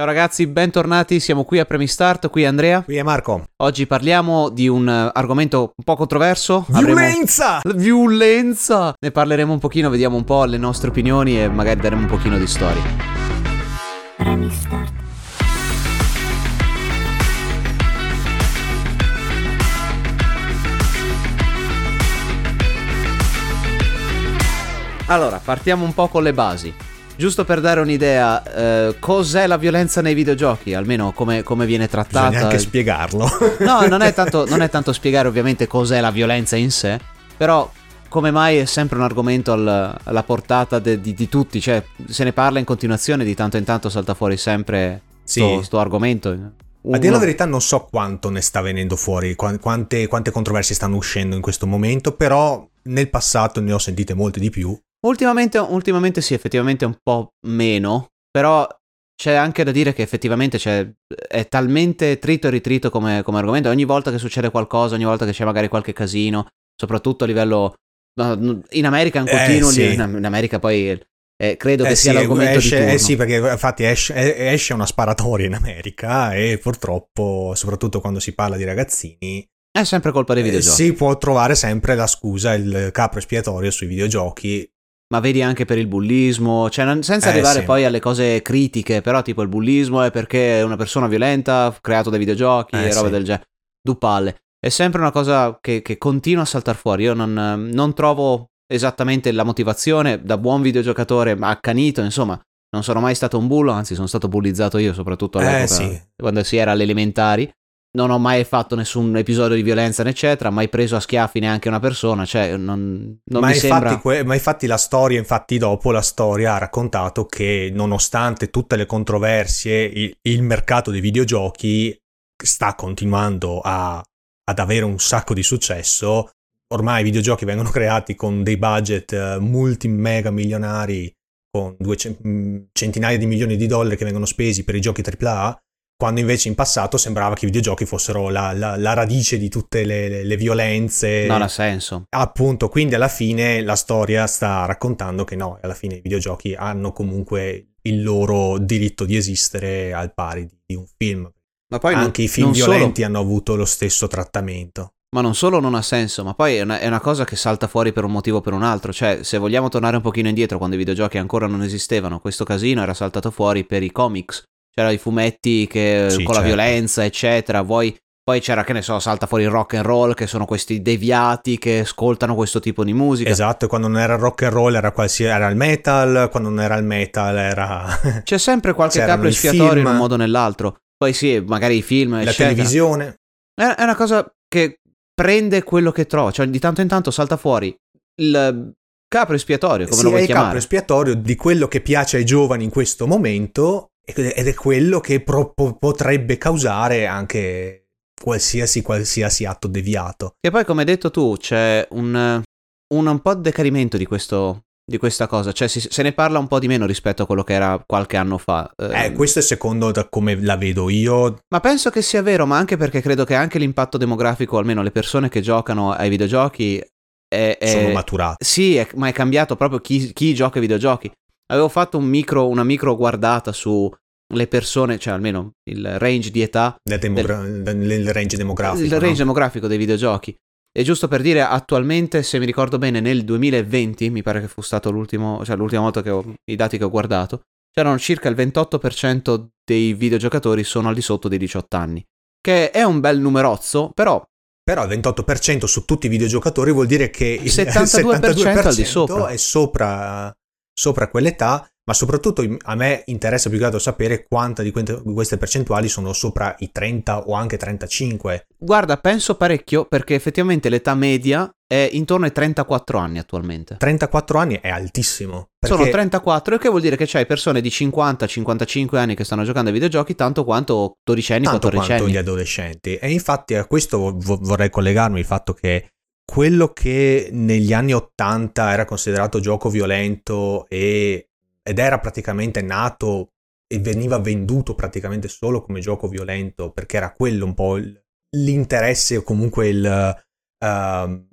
Ciao ragazzi, bentornati, siamo qui a Premistart, qui è Andrea. Qui è Marco. Oggi parliamo di un uh, argomento un po' controverso. Violenza! Avremo... Violenza! Ne parleremo un pochino, vediamo un po' le nostre opinioni e magari daremo un pochino di storia. Premistart. Allora, partiamo un po' con le basi. Giusto per dare un'idea, eh, cos'è la violenza nei videogiochi? Almeno come, come viene trattata. Bisogna anche spiegarlo. no, non è, tanto, non è tanto spiegare ovviamente cos'è la violenza in sé, però come mai è sempre un argomento al, alla portata de, di, di, tutti, cioè se ne parla in continuazione, di tanto in tanto salta fuori sempre questo sì. argomento. Uno. A dire la verità non so quanto ne sta venendo fuori, quante, quante controversie stanno uscendo in questo momento, però nel passato ne ho sentite molte di più Ultimamente, ultimamente sì, effettivamente un po' meno, però c'è anche da dire che effettivamente è talmente trito e ritrito come, come, argomento. Ogni volta che succede qualcosa, ogni volta che c'è magari qualche casino, soprattutto a livello... In America è un continuo, eh, sì. in America poi eh, credo che eh sia sì, l'argomento esce, di turno. Eh sì, perché infatti esce, esce, una sparatoria in America e purtroppo, soprattutto quando si parla di ragazzini... È sempre colpa dei eh, videogiochi. si può trovare sempre la scusa, il capro espiatorio sui videogiochi ma vedi anche per il bullismo, cioè non, senza eh, arrivare sì. poi alle cose critiche, però tipo il bullismo è perché è una persona violenta, creato dai videogiochi eh, e roba sì. del genere. Du palle. È sempre una cosa che, che continua a saltare fuori. Io non, non, trovo esattamente la motivazione da buon videogiocatore, ma accanito, insomma. Non sono mai stato un bullo, anzi sono stato bullizzato io, soprattutto eh, all'epoca, eh, sì. quando si era alle elementari non ho mai fatto nessun episodio di violenza, eccetera, mai preso a schiaffi neanche una persona, cioè non, non ma mi sembra... Que- ma infatti la storia, infatti dopo la storia ha raccontato che nonostante tutte le controversie, il, il mercato dei videogiochi sta continuando a, ad avere un sacco di successo. Ormai i videogiochi vengono creati con dei budget eh, multi-mega milionari, con due centinaia di milioni di dollari che vengono spesi per i giochi AAA quando invece in passato sembrava che i videogiochi fossero la, la, la radice di tutte le, le, le, violenze. Non ha senso. Appunto, quindi alla fine la storia sta raccontando che no, alla fine i videogiochi hanno comunque il loro diritto di esistere al pari di, di un film. Ma poi anche non, i film violenti solo... hanno avuto lo stesso trattamento. Ma non solo non ha senso, ma poi è una, è una, cosa che salta fuori per un motivo o per un altro. Cioè, se vogliamo tornare un pochino indietro, quando i videogiochi ancora non esistevano, questo casino era saltato fuori per i comics c'era i fumetti che, sì, con certo. la violenza, eccetera. Poi, poi c'era, che ne so, salta fuori il rock and roll, che sono questi deviati che ascoltano questo tipo di musica. Esatto, quando non era il rock and roll era, qualsi, era il metal, quando non era il metal era... C'è sempre qualche capo espiatorio in un modo o nell'altro. Poi sì, magari i film, La eccetera. televisione. È, è una cosa che prende quello che trova, cioè di tanto in tanto salta fuori il capro espiatorio, come sì, lo vuoi chiamare. il capro espiatorio di quello che piace ai giovani in questo momento ed è quello che pro- potrebbe causare anche qualsiasi, qualsiasi atto deviato. E poi, come hai detto tu, c'è un, un, un po' di decadimento di, questo, di questa cosa, cioè si, se ne parla un po' di meno rispetto a quello che era qualche anno fa. Eh, eh, questo è secondo da come la vedo io. Ma penso che sia vero, ma anche perché credo che anche l'impatto demografico, almeno le persone che giocano ai videogiochi, è, è, sono maturate. Sì, è, ma è cambiato proprio chi, chi gioca ai videogiochi. Avevo fatto un micro, una micro guardata su le persone, cioè almeno il range di età. Demogra- del, il range demografico. Il no? range demografico dei videogiochi. E giusto per dire, attualmente, se mi ricordo bene, nel 2020, mi pare che fu stato l'ultimo, cioè l'ultima volta che ho, i dati che ho guardato, c'erano circa il 28% dei videogiocatori sono al di sotto dei 18 anni. Che è un bel numerozzo, però però il 28% su tutti i videogiocatori vuol dire che il 72%, 72% al di sopra. è sopra, sopra quell'età ma soprattutto a me interessa più che altro sapere quanta di queste percentuali sono sopra i 30 o anche 35. Guarda, penso parecchio perché effettivamente l'età media è intorno ai 34 anni attualmente. 34 anni è altissimo. Sono 34, il che vuol dire che c'hai persone di 50-55 anni che stanno giocando ai videogiochi tanto quanto 12 anni, tanto 14 quanto gli adolescenti. E infatti a questo vorrei collegarmi il fatto che quello che negli anni 80 era considerato gioco violento e ed era praticamente nato e veniva venduto praticamente solo come gioco violento perché era quello un po' l'interesse o comunque il, uh,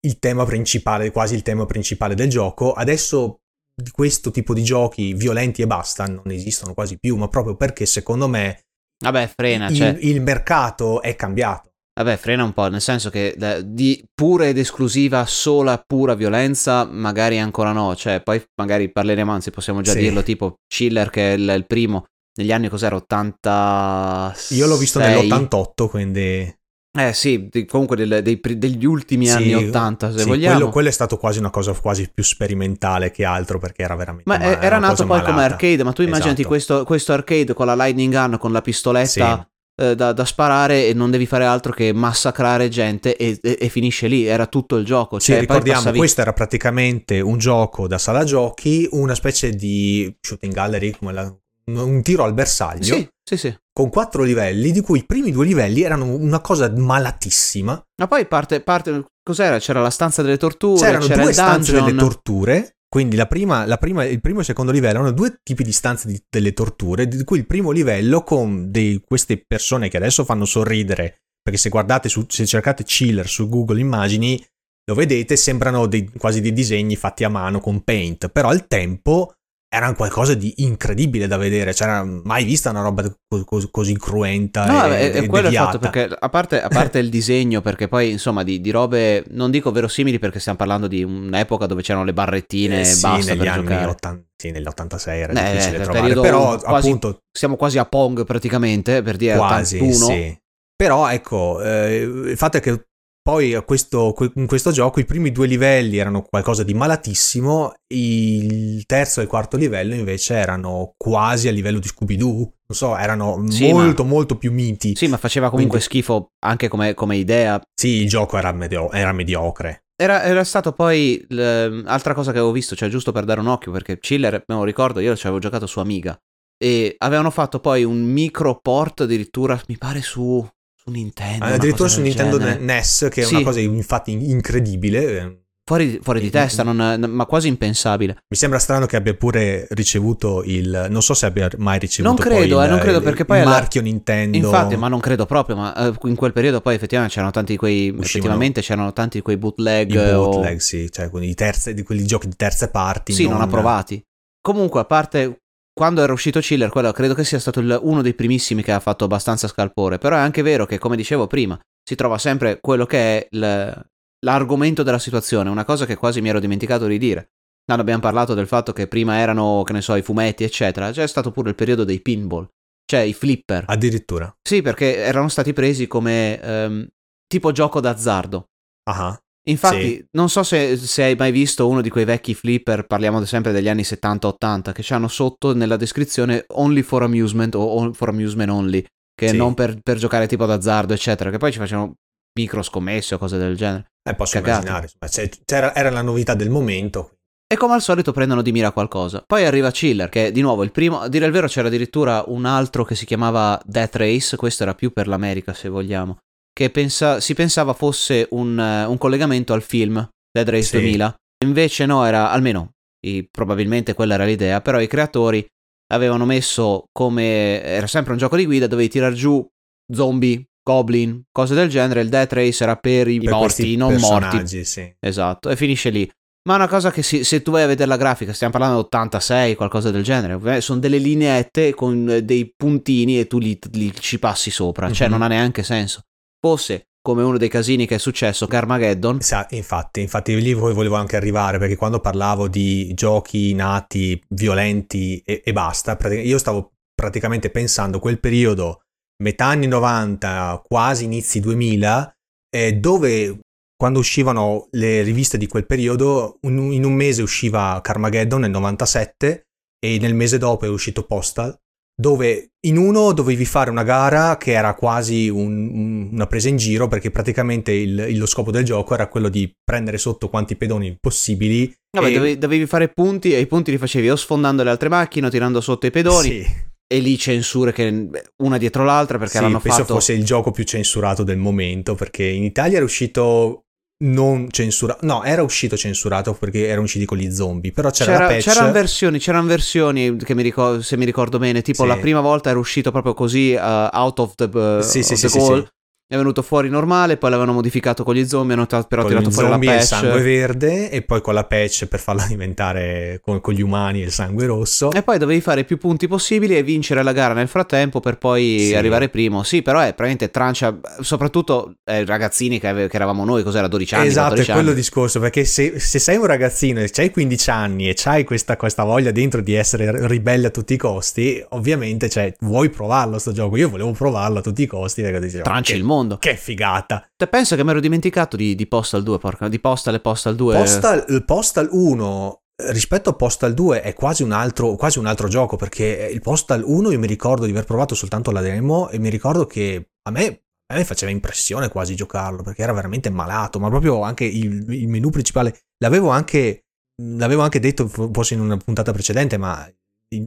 il tema principale, quasi il tema principale del gioco, adesso di questo tipo di giochi violenti e basta non esistono quasi più, ma proprio perché secondo me Vabbè, frena, il, cioè... il mercato è cambiato. Vabbè, frena un po', nel senso che di pura ed esclusiva sola pura violenza magari ancora no, cioè poi magari parleremo, anzi possiamo già sì. dirlo, tipo Chiller che è il, il primo, negli anni cos'era, 80... Io l'ho visto nell'88, quindi... Eh sì, comunque del, dei, degli ultimi sì, anni 80 se sì, vogliamo. Quello, quello, è stato quasi una cosa quasi più sperimentale che altro perché era veramente... Ma ma era nato poi malata. come arcade, ma tu immaginati esatto. questo, questo, arcade con la lightning gun, con la pistoletta. Eh, da, da, sparare e non devi fare altro che massacrare gente e, e, e finisce lì, era tutto il gioco. Cioè, sì, ricordiamo, passavi... questo era praticamente un gioco da sala giochi, una specie di shooting gallery, come la, un tiro al bersaglio. Sì, sì, sì. Con quattro livelli, di cui i primi due livelli erano una cosa malatissima. Ma poi parte, parte cos'era? C'era la stanza delle torture, c'erano c'era due stanze delle torture. Quindi la prima, la prima, il primo e il secondo livello erano due tipi di stanze di, delle torture, di cui il primo livello con dei, queste persone che adesso fanno sorridere, perché se guardate, su, se cercate Chiller su Google Immagini, lo vedete, sembrano dei, quasi dei disegni fatti a mano con Paint, però al tempo erano qualcosa di incredibile da vedere, c'era mai vista una roba così, così cruenta no, e, è, e quello deviata. il fatto perché a parte, a parte il disegno perché poi insomma di, di, robe non dico verosimili perché stiamo parlando di un'epoca dove c'erano le barrettine eh, e sì, basta negli per anni giocare. 80, sì, nell'86 era eh, difficile trovare però quasi, appunto siamo quasi a Pong praticamente per dire quasi 81 sì. Però ecco eh, il fatto è che poi questo, in questo gioco i primi due livelli erano qualcosa di malatissimo, il terzo e il quarto livello invece erano quasi a livello di Scooby-Doo, non so, erano sì, molto ma... molto più miti. Sì, ma faceva comunque Quindi... schifo anche come, come, idea. Sì, il gioco era, medio... era mediocre. Era, era, stato poi l'altra cosa che avevo visto, cioè giusto per dare un occhio, perché Chiller, me lo ricordo, io ci avevo giocato su Amiga e avevano fatto poi un micro port addirittura, mi pare su su Nintendo. addirittura su Nintendo genere. NES, che è sì. una cosa infatti incredibile. Fuori, fuori di testa, non, ma quasi impensabile. Mi sembra strano che abbia pure ricevuto il. Non so se abbia mai ricevuto. Non credo, il, eh, non credo perché poi. Il alla... marchio Nintendo. Infatti, ma non credo proprio. Ma eh, in quel periodo poi effettivamente c'erano tanti di quei. Uscivano. Effettivamente c'erano tanti di quei bootleg. I bootleg, o... sì, cioè quelli, terze, di quelli giochi di terze parti. Sì, non... non approvati. Comunque, a parte quando era uscito Chiller, quello credo che sia stato il, uno dei primissimi che ha fatto abbastanza scalpore. Però è anche vero che, come dicevo prima, si trova sempre quello che è il, l'argomento della situazione, una cosa che quasi mi ero dimenticato di dire. Quando abbiamo parlato del fatto che prima erano, che ne so, i fumetti, eccetera, c'è stato pure il periodo dei pinball, cioè i flipper. Addirittura. Sì, perché erano stati presi come um, tipo gioco d'azzardo. Ah. Infatti, sì. non so se, se, hai mai visto uno di quei vecchi flipper, parliamo sempre degli anni 70-80, che hanno sotto nella descrizione only for amusement o for amusement only, che sì. non per, per, giocare tipo d'azzardo, eccetera, che poi ci facevano micro scommesse o cose del genere. Eh, posso Cagate. immaginare, c'era, era la novità del momento. E come al solito prendono di mira qualcosa. Poi arriva Chiller, che di nuovo il primo, a dire il vero c'era addirittura un altro che si chiamava Death Race, questo era più per l'America se vogliamo che pensa, si pensava fosse un, uh, un, collegamento al film Dead Race sì. 2000. Invece no, era almeno i, probabilmente quella era l'idea, però i creatori avevano messo come era sempre un gioco di guida dovevi tirar giù zombie, goblin, cose del genere, il Death Race era per i per morti, i non morti. Sì. Esatto, e finisce lì. Ma una cosa che si, se tu vai a vedere la grafica, stiamo parlando di 86, qualcosa del genere, sono delle lineette con dei puntini e tu li, li ci passi sopra, mm-hmm. cioè non ha neanche senso fosse come uno dei casini che è successo Carmageddon. Sì, infatti, infatti lì volevo anche arrivare perché quando parlavo di giochi nati violenti e, e basta, io stavo praticamente pensando quel periodo metà anni 90, quasi inizi 2000, eh, dove quando uscivano le riviste di quel periodo, un, in un mese usciva Carmageddon nel 97 e nel mese dopo è uscito Postal dove in uno dovevi fare una gara che era quasi un, una presa in giro perché praticamente il, lo scopo del gioco era quello di prendere sotto quanti pedoni possibili. Vabbè, e... dovevi, dovevi, fare punti e i punti li facevi o sfondando le altre macchine o tirando sotto i pedoni. Sì. E lì censure che una dietro l'altra perché sì, l'hanno penso fatto... fosse il gioco più censurato del momento perché in Italia era uscito non censurato. No, era uscito censurato perché erano usciti con gli zombie. Però c'era, c'era la patch. C'erano versioni, c'erano versioni che mi ricordo, se mi ricordo bene. Tipo, sì. la prima volta era uscito proprio così, uh, out of the, uh, sì, of sì, the goal. È venuto fuori normale, poi l'avevano modificato con gli zombie, hanno t- però con tirato fuori la patch. il sangue verde e poi con la patch per farla diventare con, con, gli umani il sangue rosso. E poi dovevi fare più punti possibili e vincere la gara nel frattempo per poi sì. arrivare primo. Sì, però è praticamente trancia, soprattutto eh, ragazzini che, ave- che, eravamo noi, cos'era 12 anni? Esatto, è quello anni. discorso, perché se, se, sei un ragazzino e hai 15 anni e hai questa, questa, voglia dentro di essere ribelle a tutti i costi, ovviamente cioè, vuoi provarlo sto gioco. Io volevo provarlo a tutti i costi perché dicevo, Tranci il mondo. Che figata. Te penso che mi ero dimenticato di, di Postal 2, porca, di Postal e Postal 2. Postal, Postal 1 rispetto a Postal 2 è quasi un, altro, quasi un altro gioco perché il Postal 1 io mi ricordo di aver provato soltanto la demo e mi ricordo che a me, a me faceva impressione quasi giocarlo perché era veramente malato, ma proprio anche il, il menu principale l'avevo anche, l'avevo anche detto forse in una puntata precedente, ma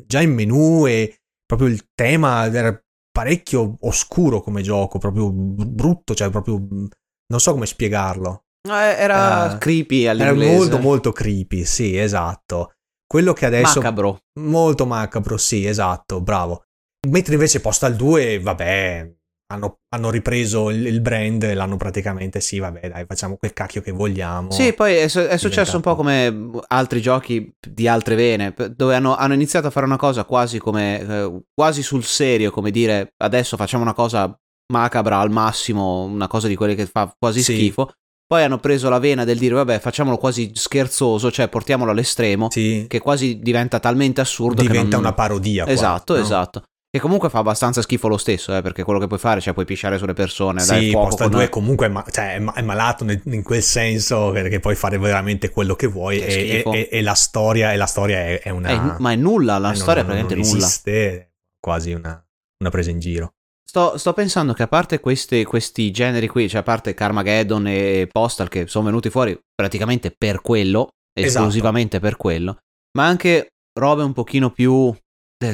già il menu e proprio il tema era parecchio oscuro come gioco, proprio brutto, cioè proprio non so come spiegarlo. Era, era creepy all'inglese. Era molto molto creepy, sì, esatto. Quello che adesso macabro. Molto macabro, sì, esatto, bravo. Mentre invece Postal 2, vabbè, hanno, hanno, ripreso il, il, brand e l'hanno praticamente, sì, vabbè, dai, facciamo quel cacchio che vogliamo. Sì, poi è, è successo un po' come altri giochi di altre vene, dove hanno, hanno iniziato a fare una cosa quasi come, eh, quasi sul serio, come dire, adesso facciamo una cosa macabra al massimo, una cosa di quelle che fa quasi sì. schifo. Poi hanno preso la vena del dire, vabbè, facciamolo quasi scherzoso, cioè portiamolo all'estremo, sì. che quasi diventa talmente assurdo. Diventa non... una parodia. Esatto, qua, no? esatto. Che comunque fa abbastanza schifo lo stesso, eh, perché quello che puoi fare, cioè puoi pisciare sulle persone. Sì, dai Postal 2 comunque è, ma- cioè, è, malato in quel senso, perché puoi fare veramente quello che vuoi che e, e, e, la storia, e la storia è, è una... È, ma è nulla, la storia non, è praticamente non nulla. esiste, quasi una, una presa in giro. Sto, sto, pensando che a parte questi, questi generi qui, cioè a parte Carmageddon e Postal che sono venuti fuori praticamente per quello, esatto. esclusivamente per quello, ma anche robe un pochino più eh,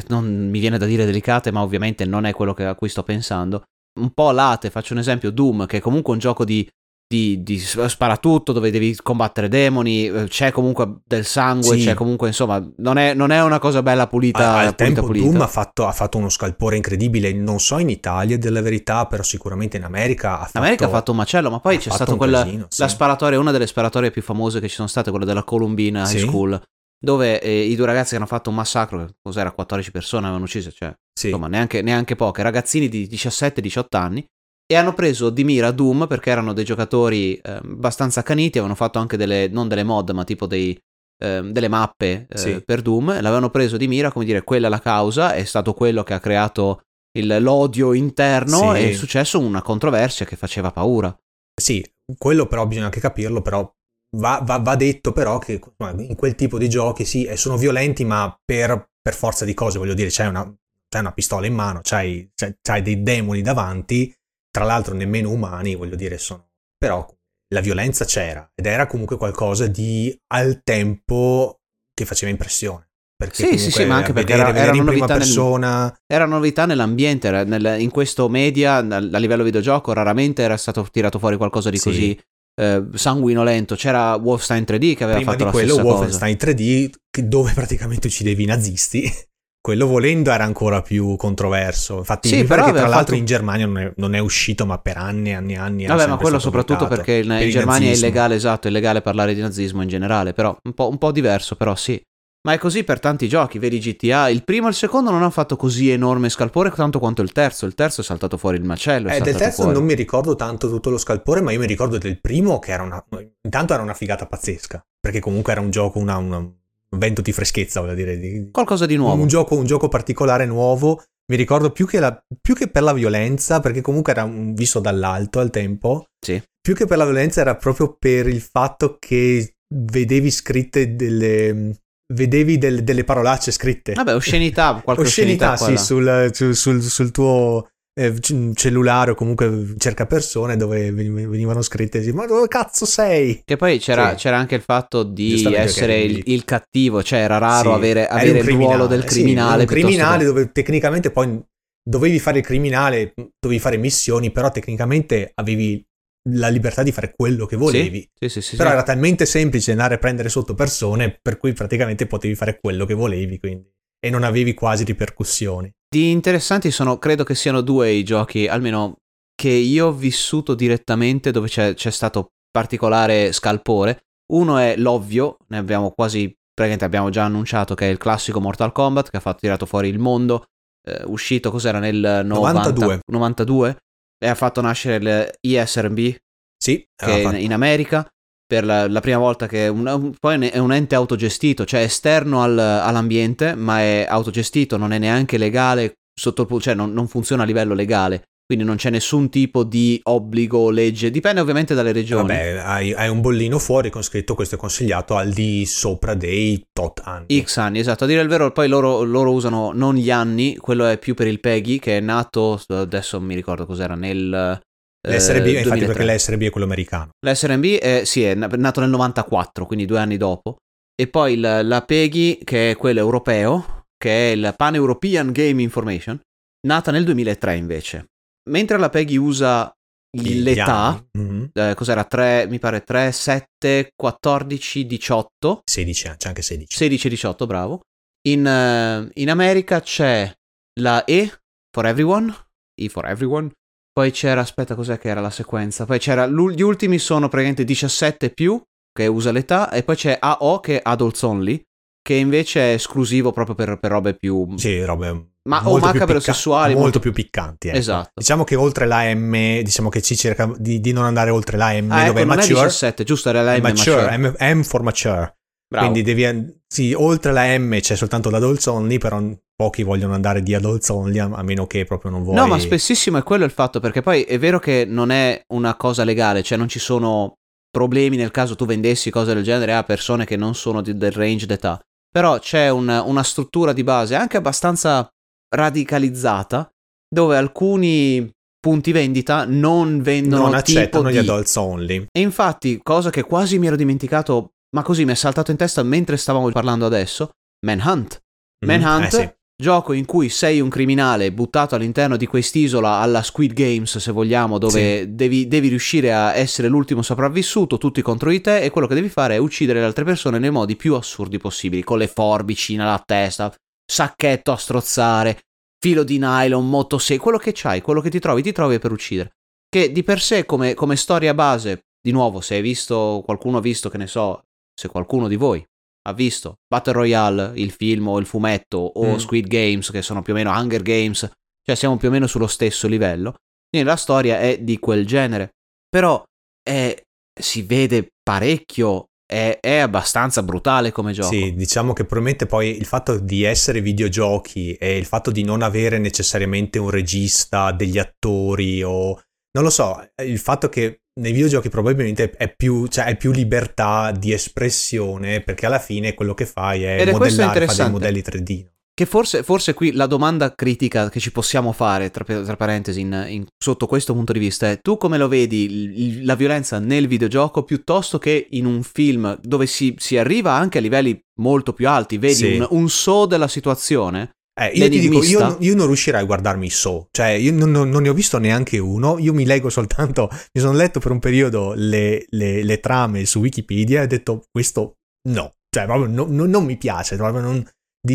non mi viene da dire delicate, ma ovviamente non è quello che, a cui sto pensando. Un po' late, faccio un esempio, Doom, che è comunque un gioco di, di, di sparatutto, dove devi combattere demoni, eh, c'è comunque del sangue, sì. c'è comunque, insomma, non è, non è, una cosa bella pulita. Al, al pulita, tempo pulita. Doom ha fatto, ha fatto, uno scalpore incredibile, non so in Italia della verità, però sicuramente in America ha fatto... America ha fatto un macello, ma poi c'è stato quella, casino, sì. la sparatoria, una delle sparatorie più famose che ci sono state, quella della Columbina High sì. School, dove eh, i due ragazzi che hanno fatto un massacro, cos'era, 14 persone avevano ucciso, cioè, sì. insomma, neanche, neanche poche, ragazzini di 17-18 anni, e hanno preso di mira Doom perché erano dei giocatori eh, abbastanza accaniti, avevano fatto anche delle, non delle mod, ma tipo dei, eh, delle mappe eh, sì. per Doom, l'avevano preso di mira, come dire, quella è la causa, è stato quello che ha creato il, l'odio interno sì. e è successo una controversia che faceva paura. Sì, quello però bisogna anche capirlo, però Va, va, va, detto però che in quel tipo di giochi sì, sono violenti, ma per, per forza di cose, voglio dire, c'hai una, c'hai una pistola in mano, c'hai, c'hai, c'hai, dei demoni davanti, tra l'altro nemmeno umani, voglio dire, sono... Però la violenza c'era ed era comunque qualcosa di al tempo che faceva impressione. Perché sì, sì, sì, ma anche perché vedere, era, era, in prima persona... nel, era novità nell'ambiente, era nel, in questo media, a livello videogioco, raramente era stato tirato fuori qualcosa di sì. così eh, sanguinolento. C'era Wolfenstein 3D che aveva Prima fatto di quello, la Wolfenstein 3D, dove praticamente uccidevi i nazisti. Quello volendo era ancora più controverso. Infatti, sì, pare che tra l'altro fatto... in Germania non è, non è, uscito, ma per anni e anni e anni. Vabbè, ma quello soprattutto perché in, per in Germania è illegale, esatto, è illegale parlare di nazismo in generale. Però un po', un po' diverso, però sì. Ma è così per tanti giochi, vedi GTA, il primo e il secondo non hanno fatto così enorme scalpore tanto quanto il terzo, il terzo è saltato fuori il macello. Eh, del terzo fuori. non mi ricordo tanto tutto lo scalpore, ma io mi ricordo del primo che era una... intanto era una figata pazzesca, perché comunque era un gioco, una, una, un vento di freschezza, voglio dire. Di, Qualcosa di nuovo. Un gioco, un gioco particolare, nuovo, mi ricordo più che, la, più che per la violenza, perché comunque era un, visto dall'alto al tempo, sì. più che per la violenza era proprio per il fatto che vedevi scritte delle vedevi del, delle parolacce scritte. Vabbè, oscenità, qualche oscenità, oscenità sì, sul, sul, sul, sul tuo eh, cellulare o comunque cerca persone dove venivano scritte ma dove cazzo sei? Che poi c'era, sì. c'era anche il fatto di essere il, il, cattivo, cioè era raro sì, avere, avere il ruolo del criminale. Sì, un criminale che... dove tecnicamente poi dovevi fare il criminale, dovevi fare missioni, però tecnicamente avevi la libertà di fare quello che volevi. Sì, sì, sì, Però era talmente semplice andare a prendere sotto persone per cui praticamente potevi fare quello che volevi, quindi. E non avevi quasi ripercussioni. Di interessanti sono, credo che siano due i giochi, almeno che io ho vissuto direttamente dove c'è, c'è stato particolare scalpore. Uno è l'ovvio, ne abbiamo quasi, praticamente abbiamo già annunciato che è il classico Mortal Kombat che ha fatto tirato fuori il mondo, eh, uscito cos'era nel 92. 92 e ha fatto nascere l'ISRB sì, in, in, America per la, la prima volta che un, poi è un ente autogestito, cioè esterno al, all'ambiente, ma è autogestito, non è neanche legale, sotto, cioè non, non funziona a livello legale quindi non c'è nessun tipo di obbligo o legge, dipende ovviamente dalle regioni. Vabbè, hai, hai, un bollino fuori con scritto questo è consigliato al di sopra dei tot anni. X anni, esatto, a dire il vero, poi loro, loro usano non gli anni, quello è più per il PEGI che è nato, adesso mi ricordo cos'era, nel... L'SRB, eh, infatti perché l'SRB è quello americano. L'SRB è, sì, è nato nel 94, quindi due anni dopo. E poi la, la PEGI, che è quello europeo, che è il Pan European Game Information, nata nel 2003 invece mentre la Peggy usa l'età, mm-hmm. eh, cos'era 3, mi pare 3, 7, 14, 18. 16, c'è anche 16. 16, 18, bravo. In, uh, in America c'è la E for everyone, E for everyone. Poi c'era, aspetta, cos'è che era la sequenza? Poi c'era, gli ultimi sono praticamente 17 più, che usa l'età, e poi c'è AO che è adults only, che invece è esclusivo proprio per, per robe più... Sì, robe ma, o macabre picca- sessuali. Molto, molto più piccanti. Ecco. Esatto. Diciamo che oltre la M, diciamo che ci cerca di, di non andare oltre la M, ah, dove ecco, è mature. È 17, giusto, era la M mature. mature. M, M for mature. Bravo. Quindi devi, sì, oltre la M c'è soltanto l'adults only, però pochi vogliono andare di adults only, a meno che proprio non vuoi. No, ma spessissimo è quello il fatto, perché poi è vero che non è una cosa legale, cioè non ci sono problemi nel caso tu vendessi cose del genere a persone che non sono di, del range d'età. Però c'è un, una struttura di base anche abbastanza radicalizzata dove alcuni punti vendita non vendono non accettano di... gli adults only. E infatti, cosa che quasi mi ero dimenticato, ma così mi è saltato in testa mentre stavamo parlando adesso, Manhunt. Mm, Manhunt, eh sì. gioco in cui sei un criminale buttato all'interno di quest'isola alla Squid Games, se vogliamo, dove sì. devi, devi riuscire a essere l'ultimo sopravvissuto, tutti contro di te, e quello che devi fare è uccidere le altre persone nei modi più assurdi possibili, con le forbici nella testa, sacchetto a strozzare, filo di nylon, motosegno, quello che c'hai, quello che ti trovi, ti trovi per uccidere. Che di per sé come, come storia base, di nuovo, se hai visto, qualcuno ha visto, che ne so, se qualcuno di voi ha visto Battle Royale, il film o il fumetto, o mm. Squid Games, che sono più o meno Hunger Games, cioè siamo più o meno sullo stesso livello. Quindi la storia è di quel genere. Però è, si vede parecchio è, è, abbastanza brutale come gioco. Sì, diciamo che probabilmente poi il fatto di essere videogiochi e il fatto di non avere necessariamente un regista, degli attori o... Non lo so, il fatto che nei videogiochi probabilmente è più, cioè, è più libertà di espressione perché alla fine quello che fai è Ed modellare, fare dei modelli 3D. Che forse, forse, qui la domanda critica che ci possiamo fare, tra, tra parentesi, in, in, sotto questo punto di vista è tu come lo vedi la violenza nel videogioco piuttosto che in un film dove si, si arriva anche a livelli molto più alti, vedi sì. un, un so della situazione? Eh, io ti dico, io, io, non riuscirei a guardarmi i so, cioè io non, non, non, ne ho visto neanche uno, io mi leggo soltanto, mi sono letto per un periodo le, le, le trame su Wikipedia e ho detto questo no, cioè proprio no, non mi piace, proprio non,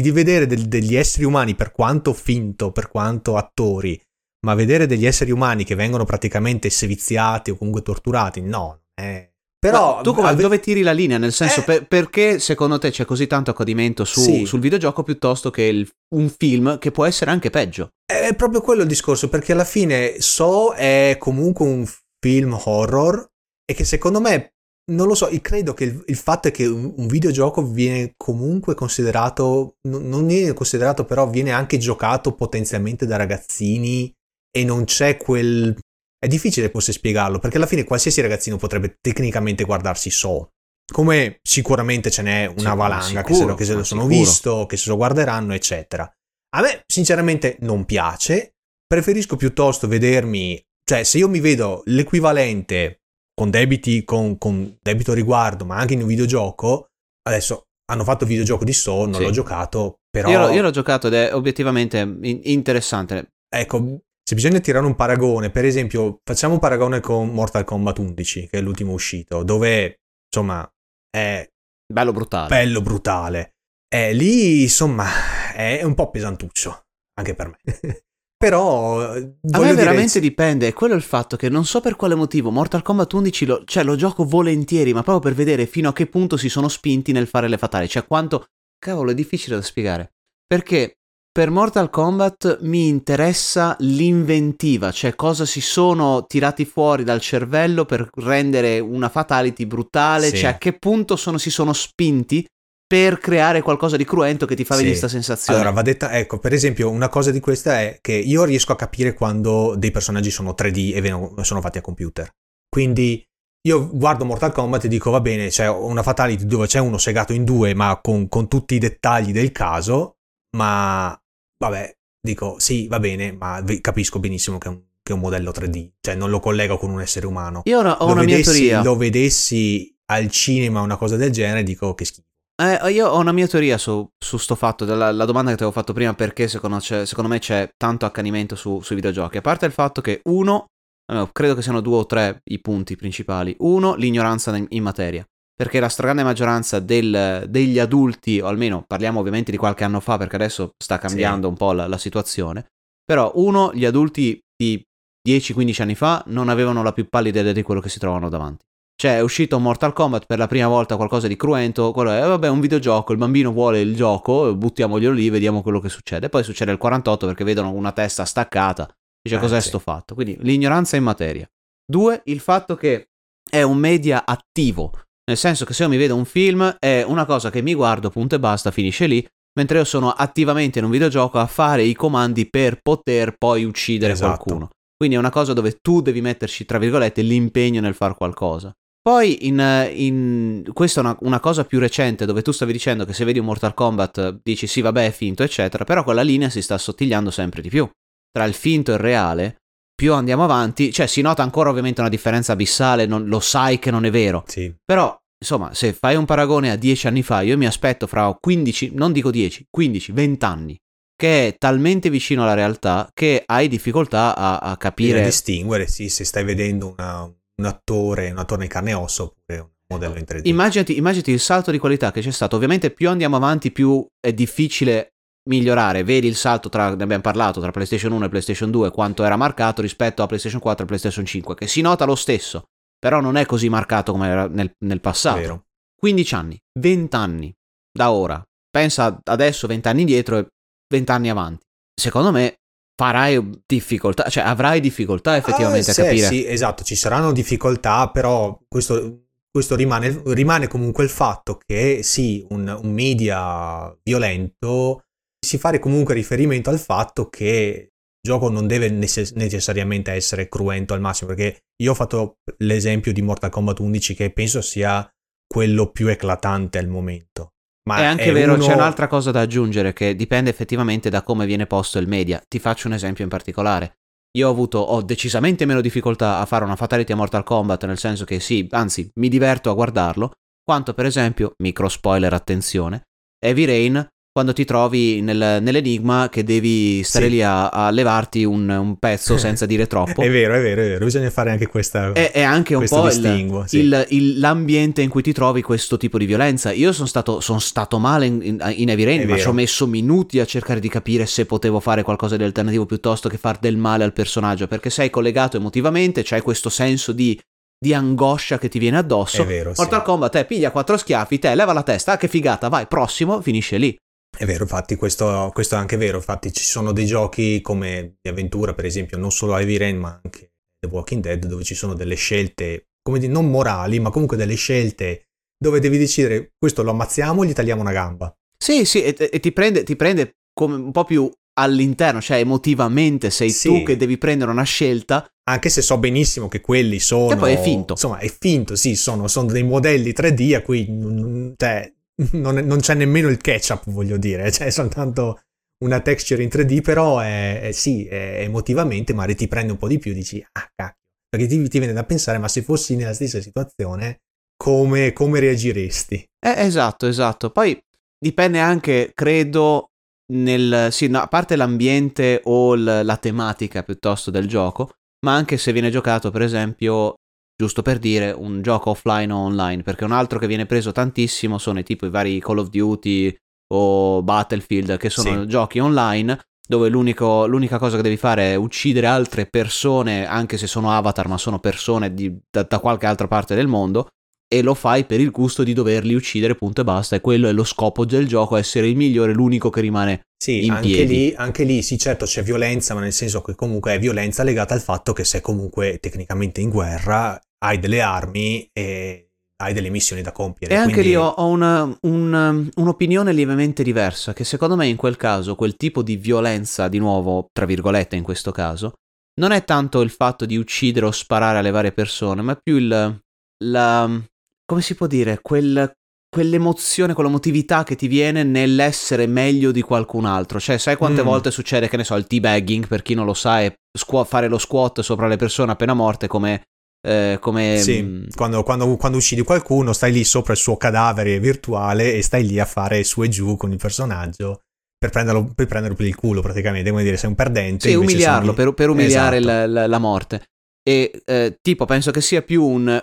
di, vedere del, degli esseri umani, per quanto finto, per quanto attori, ma vedere degli esseri umani che vengono praticamente seviziati o comunque torturati, no. Eh. Però ma tu come, ave... dove tiri la linea? Nel senso, eh... per, perché secondo te c'è così tanto accadimento su, sì. sul videogioco piuttosto che il, un film che può essere anche peggio? È proprio quello il discorso, perché alla fine So è comunque un film horror e che secondo me non lo so, credo che il, il, fatto è che un, videogioco viene comunque considerato, non viene considerato però, viene anche giocato potenzialmente da ragazzini e non c'è quel... È difficile forse spiegarlo, perché alla fine qualsiasi ragazzino potrebbe tecnicamente guardarsi So. Come sicuramente ce n'è una valanga che se, che se lo sono sicuro. visto, che se lo guarderanno, eccetera. A me sinceramente non piace, preferisco piuttosto vedermi, cioè se io mi vedo l'equivalente con debiti, con, con debito riguardo, ma anche in un videogioco, adesso hanno fatto il videogioco di So, non sì. l'ho giocato, però... Io, io, l'ho giocato ed è obiettivamente interessante. Ecco, se bisogna tirare un paragone, per esempio, facciamo un paragone con Mortal Kombat 11, che è l'ultimo uscito, dove, insomma, è... Bello brutale. Bello brutale. E lì, insomma, è un po' pesantuccio, anche per me. Però a me veramente dire... dipende, e quello è il fatto che non so per quale motivo Mortal Kombat 11 lo, cioè, lo gioco volentieri, ma proprio per vedere fino a che punto si sono spinti nel fare le fatali, cioè quanto... Cavolo, è difficile da spiegare. Perché per Mortal Kombat mi interessa l'inventiva, cioè cosa si sono tirati fuori dal cervello per rendere una fatality brutale, sì. cioè a che punto sono, si sono spinti per creare qualcosa di cruento che ti fa sì. venire questa sensazione. Allora, va detta, ecco, per esempio, una cosa di questa è che io riesco a capire quando dei personaggi sono 3D e sono fatti a computer. Quindi io guardo Mortal Kombat e dico, va bene, c'è una fatality dove c'è uno segato in due, ma con, con tutti i dettagli del caso, ma vabbè, dico, sì, va bene, ma capisco benissimo che è un che è un modello 3D, cioè non lo collego con un essere umano. Io ho una, ho lo una vedessi, mia teoria. Lo vedessi al cinema una cosa del genere, dico che schifo. Eh, io ho una mia teoria su, su sto fatto, della, la domanda che ti avevo fatto prima, perché secondo, secondo me c'è tanto accanimento su, sui videogiochi. A parte il fatto che, uno, eh, credo che siano due o tre i punti principali. Uno, l'ignoranza in materia. Perché la stragrande maggioranza del, degli adulti, o almeno parliamo ovviamente di qualche anno fa, perché adesso sta cambiando sì. un po' la, la situazione. Però, uno, gli adulti di 10-15 anni fa non avevano la più pallida idea di quello che si trovano davanti. Cioè, è uscito Mortal Kombat per la prima volta qualcosa di cruento. Quello è, vabbè, un videogioco. Il bambino vuole il gioco, buttiamoglielo lì, vediamo quello che succede. Poi succede il 48 perché vedono una testa staccata. Dice, eh, cos'è sì. sto fatto? Quindi l'ignoranza in materia. Due, il fatto che è un media attivo. Nel senso che se io mi vedo un film è una cosa che mi guardo, punto e basta, finisce lì. Mentre io sono attivamente in un videogioco a fare i comandi per poter poi uccidere esatto. qualcuno. Quindi è una cosa dove tu devi metterci, tra virgolette, l'impegno nel fare qualcosa. Poi in, in, questa è una, una, cosa più recente dove tu stavi dicendo che se vedi un Mortal Kombat dici sì vabbè è finto eccetera, però quella linea si sta assottigliando sempre di più. Tra il finto e il reale, più andiamo avanti, cioè si nota ancora ovviamente una differenza abissale, non, lo sai che non è vero. Sì. Però insomma se fai un paragone a dieci anni fa io mi aspetto fra 15, non dico 10, 15, 20 anni che è talmente vicino alla realtà che hai difficoltà a, a capire. A distinguere, sì, se stai vedendo una, un attore, un attore in carne e ossa oppure un modello in 3D. Immaginati, immaginati il salto di qualità che c'è stato. Ovviamente più andiamo avanti più è difficile migliorare. Vedi il salto tra, ne abbiamo parlato, tra PlayStation 1 e PlayStation 2, quanto era marcato rispetto a PlayStation 4 e PlayStation 5, che si nota lo stesso, però non è così marcato come era nel, nel passato. Vero. 15 anni, 20 anni da ora. Pensa adesso 20 anni indietro e 20 anni avanti. Secondo me farai difficoltà, cioè avrai difficoltà effettivamente ah, a capire. Sì, esatto, ci saranno difficoltà, però questo, questo rimane, rimane, comunque il fatto che sì, un, un media violento si fare comunque riferimento al fatto che il gioco non deve necess- necessariamente essere cruento al massimo, perché io ho fatto l'esempio di Mortal Kombat 11 che penso sia quello più eclatante al momento. Ma è anche è vero, uno... c'è un'altra cosa da aggiungere che dipende effettivamente da come viene posto il media. Ti faccio un esempio in particolare. Io ho avuto, ho decisamente meno difficoltà a fare una fatality a Mortal Kombat, nel senso che sì, anzi, mi diverto a guardarlo, quanto per esempio, micro spoiler attenzione, Heavy Rain quando ti trovi nel, nell'enigma che devi stare sì. lì a, a levarti un, un, pezzo senza dire troppo. è vero, è vero, è vero, bisogna fare anche questa. È, è anche un po' il, sì. il, il, l'ambiente in cui ti trovi questo tipo di violenza. Io sono stato, son stato male in, in, in Heavy Rain, ma ci ho messo minuti a cercare di capire se potevo fare qualcosa di alternativo piuttosto che far del male al personaggio, perché sei collegato emotivamente, c'hai questo senso di di angoscia che ti viene addosso. È vero, Mortal sì. Kombat, te piglia quattro schiaffi, te leva la testa, ah, che figata, vai, prossimo, finisce lì. È vero, infatti, questo, questo, è anche vero. Infatti, ci sono dei giochi come di avventura, per esempio, non solo Heavy Rain, ma anche The Walking Dead, dove ci sono delle scelte, come dire, non morali, ma comunque delle scelte dove devi decidere questo lo ammazziamo o gli tagliamo una gamba. Sì, sì, e, e ti, prende, ti prende come un po' più all'interno, cioè emotivamente sei sì. tu che devi prendere una scelta. Anche se so benissimo che quelli sono... Che poi è finto. Insomma, è finto, sì, sono, sono dei modelli 3D a cui... Cioè, non, non, c'è nemmeno il ketchup, voglio dire, c'è soltanto una texture in 3D, però è, è sì, è, emotivamente magari ti prende un po' di più, dici, ah cacchio, perché ti, ti viene da pensare, ma se fossi nella stessa situazione, come, come reagiresti? Eh, esatto, esatto. Poi dipende anche, credo, nel, sì, no, a parte l'ambiente o l, la tematica piuttosto del gioco, ma anche se viene giocato, per esempio, giusto per dire, un gioco offline o online, perché un altro che viene preso tantissimo sono i tipo i vari Call of Duty o Battlefield, che sono sì. giochi online dove l'unica cosa che devi fare è uccidere altre persone, anche se sono avatar, ma sono persone di, da, da qualche altra parte del mondo, e lo fai per il gusto di doverli uccidere, punto e basta. E quello è lo scopo del gioco, essere il migliore, l'unico che rimane sì, in anche piedi. Lì, anche lì, sì, certo c'è violenza, ma nel senso che comunque è violenza legata al fatto che sei comunque tecnicamente in guerra, hai delle armi e hai delle missioni da compiere. E anche quindi... lì ho, ho una, una, un'opinione lievemente diversa, che secondo me in quel caso quel tipo di violenza, di nuovo, tra virgolette in questo caso, non è tanto il fatto di uccidere o sparare alle varie persone, ma più il... la... come si può dire? Quel, quell'emozione, quell'emotività che ti viene nell'essere meglio di qualcun altro. Cioè, sai quante mm. volte succede, che ne so, il teabagging, per chi non lo sa, è squ- fare lo squat sopra le persone appena morte come eh, come... Sì, mm, quando, quando, quando, uccidi qualcuno stai lì sopra il suo cadavere virtuale e stai lì a fare su e giù con il personaggio per prenderlo per, prenderlo per il culo praticamente, come dire sei un perdente. Sì, umiliarlo, per, per, umiliare esatto. la, la, la, morte. E eh, tipo penso che sia più un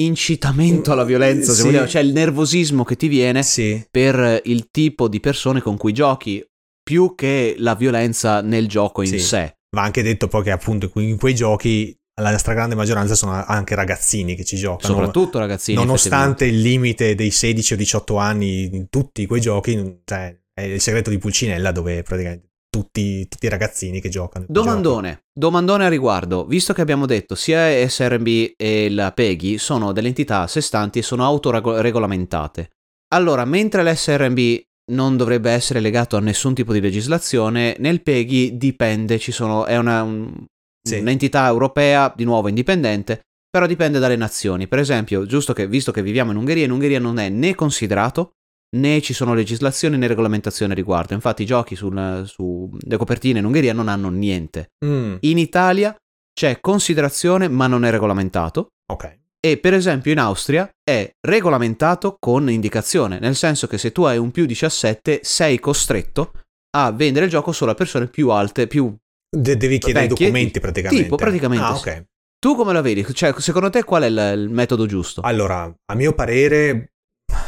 incitamento alla violenza, se vogliamo, cioè il nervosismo che ti viene sì. per il tipo di persone con cui giochi, più che la violenza nel gioco in sì. sé. Va anche detto poi che appunto in quei giochi la stragrande maggioranza sono anche ragazzini che ci giocano. Soprattutto ragazzini. Nonostante il limite dei 16 o 18 anni in tutti quei giochi, cioè, è il segreto di Pulcinella dove praticamente tutti, tutti i ragazzini che giocano. Domandone, giocano. domandone a riguardo. Visto che abbiamo detto sia SRB e la PEGI sono delle entità a sé stanti e sono autoregolamentate. Allora, mentre l'SRB non dovrebbe essere legato a nessun tipo di legislazione, nel PEGI dipende, ci sono, è una, un, sì. un'entità europea, di nuovo indipendente, però dipende dalle nazioni. Per esempio, giusto che visto che viviamo in Ungheria, in Ungheria non è né considerato né ci sono legislazioni né regolamentazione a riguardo. Infatti i giochi sulle su copertine in Ungheria non hanno niente. Mm. In Italia c'è considerazione ma non è regolamentato. Ok. E per esempio in Austria è regolamentato con indicazione, nel senso che se tu hai un più 17 sei costretto a vendere il gioco solo a persone più alte, più De- devi chiedere i documenti praticamente. Tipo, praticamente. Ah, ok. Tu come la vedi? Cioè, secondo te qual è il, il metodo giusto? Allora, a mio parere,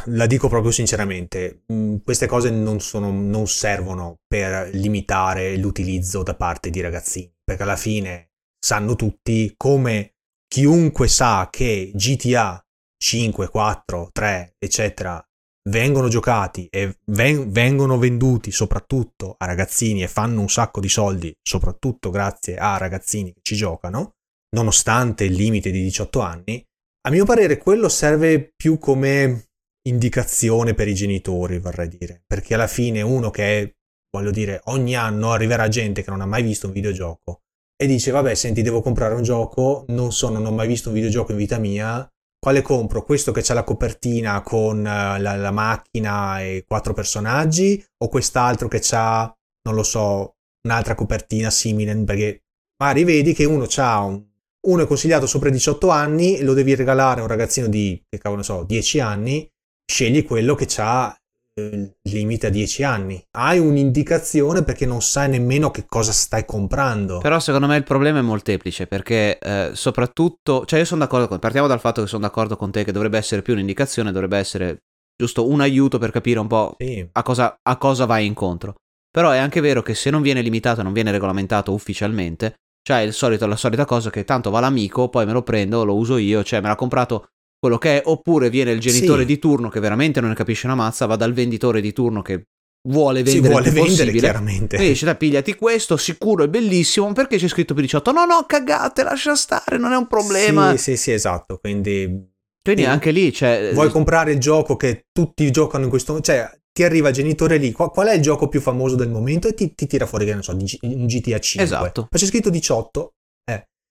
la dico proprio sinceramente, mm, queste cose non, sono, non servono per limitare l'utilizzo da parte di ragazzini, perché alla fine sanno tutti come chiunque sa che GTA 5, 4, 3, eccetera, vengono giocati e ven- vengono venduti soprattutto a ragazzini e fanno un sacco di soldi, soprattutto grazie a ragazzini che ci giocano, nonostante il limite di 18 anni, a mio parere quello serve più come indicazione per i genitori, vorrei dire, perché alla fine uno che voglio dire, ogni anno arriverà gente che non ha mai visto un videogioco e dice, vabbè, senti, devo comprare un gioco, non so, non ho mai visto un videogioco in vita mia, quale compro? Questo che c'ha la copertina con uh, la, la, macchina e quattro personaggi o quest'altro che c'ha, non lo so, un'altra copertina simile? Perché magari vedi che uno c'ha un, uno è consigliato sopra i 18 anni, lo devi regalare a un ragazzino di, che cavolo so, 10 anni, scegli quello che ha eh, limite a 10 anni. Hai un'indicazione perché non sai nemmeno che cosa stai comprando. Però secondo me il problema è molteplice perché eh, soprattutto, cioè io sono d'accordo con, partiamo dal fatto che sono d'accordo con te che dovrebbe essere più un'indicazione, dovrebbe essere giusto un aiuto per capire un po' sì. a, cosa, a cosa vai incontro. Però è anche vero che se non viene limitato, non viene regolamentato ufficialmente, cioè solito, la solita cosa che tanto va l'amico, poi me lo prendo, lo uso io, cioè me l'ha comprato quello che è, oppure viene il genitore sì. di turno che veramente non ne capisce una mazza, va dal venditore di turno che vuole vendere si vuole vendere chiaramente. E dice, dai, pigliati questo, sicuro è bellissimo, perché c'è scritto più 18? No, no, cagate, lascia stare, non è un problema. Sì, sì, sì, esatto, quindi... Quindi anche lì, cioè... Vuoi comprare il gioco che tutti giocano in questo momento? Cioè, ti arriva il genitore lì, qual, qual, è il gioco più famoso del momento? E ti, ti tira fuori, che non so, un GTA 5. Esatto. Ma c'è scritto 18,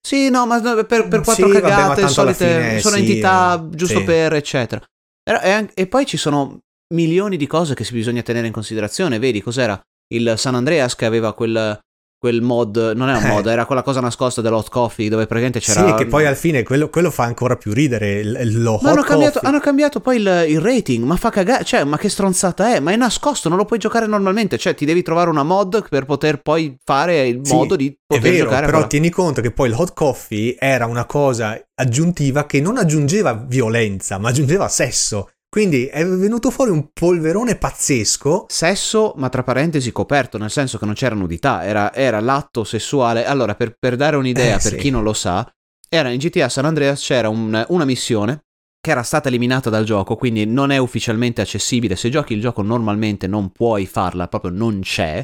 sì, no, ma per, per quattro sì, cagate, vabbè, solite, fine, sono sì, entità giusto sì. per, eccetera. E, e, poi ci sono milioni di cose che si bisogna tenere in considerazione. Vedi, cos'era il San Andreas che aveva quel, quel mod, non è un mod, eh. era quella cosa nascosta dell'hot coffee dove praticamente c'era... Sì, che poi al fine quello, quello fa ancora più ridere, lo ma hanno cambiato, hanno cambiato, poi il, il, rating, ma fa cagare, cioè, ma che stronzata è? Ma è nascosto, non lo puoi giocare normalmente, cioè ti devi trovare una mod per poter poi fare il sì, modo di poter vero, giocare. Però tieni conto che poi il hot coffee era una cosa aggiuntiva che non aggiungeva violenza, ma aggiungeva sesso. Quindi è venuto fuori un polverone pazzesco. Sesso, ma tra parentesi coperto, nel senso che non c'era nudità, era, era l'atto sessuale. Allora, per, per dare un'idea, eh, per sì. chi non lo sa, era in GTA San Andreas c'era un, una missione che era stata eliminata dal gioco, quindi non è ufficialmente accessibile. Se giochi il gioco normalmente non puoi farla, proprio non c'è.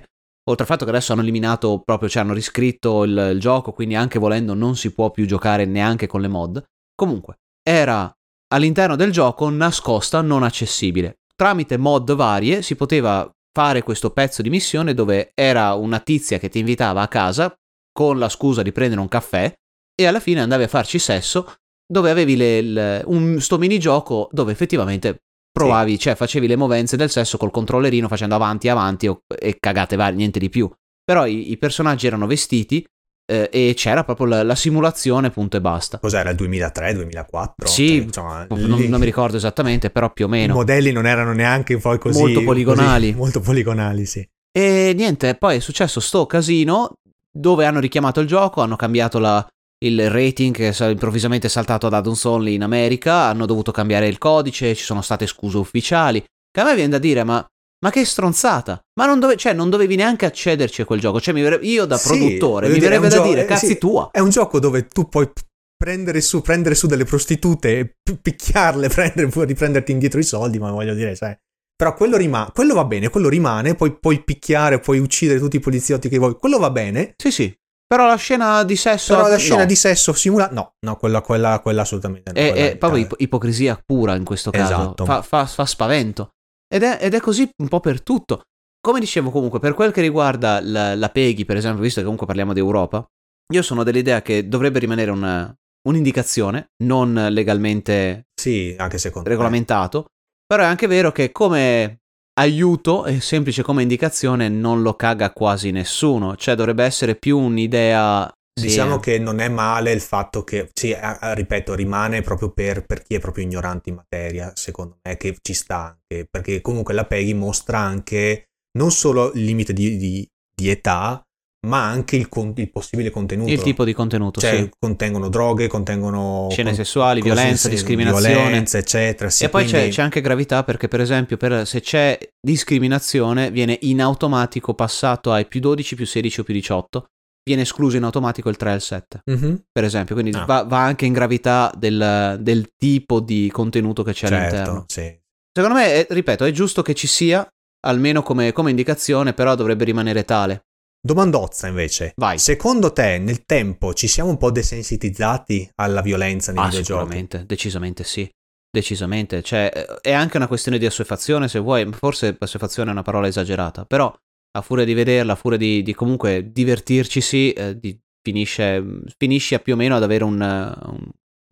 Oltre al fatto che adesso hanno eliminato proprio, cioè hanno riscritto il, il gioco, quindi anche volendo non si può più giocare neanche con le mod. Comunque, era all'interno del gioco nascosta, non accessibile. Tramite mod varie si poteva fare questo pezzo di missione dove era una tizia che ti invitava a casa con la scusa di prendere un caffè e alla fine andavi a farci sesso dove avevi le, le, un, sto minigioco dove effettivamente provavi, sì. cioè facevi le movenze del sesso col controllerino facendo avanti e avanti o, e cagate varie, niente di più. Però i, i personaggi erano vestiti eh, e c'era proprio la, la, simulazione, punto e basta. Cos'era il 2003, 2004? Sì, insomma, non, non, mi ricordo esattamente, però più o meno. I modelli non erano neanche poi così... Molto poligonali. Così, molto poligonali, sì. E niente, poi è successo sto casino dove hanno richiamato il gioco, hanno cambiato la, il rating che è improvvisamente saltato ad add-ons only in America, hanno dovuto cambiare il codice, ci sono state scuse ufficiali. Che a me viene da dire, ma ma che stronzata! Ma non, dove, cioè, non dovevi neanche accederci a quel gioco. Cioè, verrebbe, io da sì, produttore mi verrebbe da gio- dire, eh, cazzi sì, tua. È un gioco dove tu puoi prendere su, prendere su delle prostitute, picchiarle, prendere, riprenderti indietro i soldi, ma voglio dire, sai. Però quello, rimane, quello va bene, quello rimane, poi puoi picchiare, puoi uccidere tutti i poliziotti che vuoi, quello va bene. Sì, sì. Però la scena di sesso. Però la scena no. di sesso simulata. No, no, quella, quella, quella assolutamente no. È, è proprio ip- ipocrisia pura in questo caso. Esatto. Fa, fa, fa spavento. Ed è, ed è, così un po' per tutto. Come dicevo comunque, per quel che riguarda la, la Peggy, per esempio, visto che comunque parliamo di Europa, io sono dell'idea che dovrebbe rimanere una, un'indicazione, non legalmente sì, anche regolamentato. Me. Però è anche vero che come aiuto e semplice come indicazione non lo caga quasi nessuno. Cioè dovrebbe essere più un'idea Diciamo sì. che non è male il fatto che, sì, ripeto, rimane proprio per, per, chi è proprio ignorante in materia, secondo me, che ci sta anche, perché comunque la Peggy mostra anche non solo il limite di, di, di età, ma anche il, il, possibile contenuto. Il tipo di contenuto, cioè, sì. contengono droghe, contengono... Scene con, sessuali, violenza, discriminazione. Violenza, eccetera. Sì, e poi quindi... c'è, c'è, anche gravità perché, per esempio, per, se c'è discriminazione, viene in automatico passato ai più 12, più 16 o più 18 viene escluso in automatico il 3 e il 7, mm-hmm. per esempio, quindi ah. va, va, anche in gravità del, del, tipo di contenuto che c'è certo, all'interno. Sì. Secondo me, è, ripeto, è giusto che ci sia, almeno come, come indicazione, però dovrebbe rimanere tale. Domandozza invece. Vai. Secondo te nel tempo ci siamo un po' desensitizzati alla violenza nei ah, videogiochi? Sicuramente, decisamente sì. Decisamente, cioè è anche una questione di assuefazione se vuoi, forse assuefazione è una parola esagerata, però a furia di vederla, a furia di, di comunque divertirci, sì, eh, di, finisce, finisci più o meno ad avere un,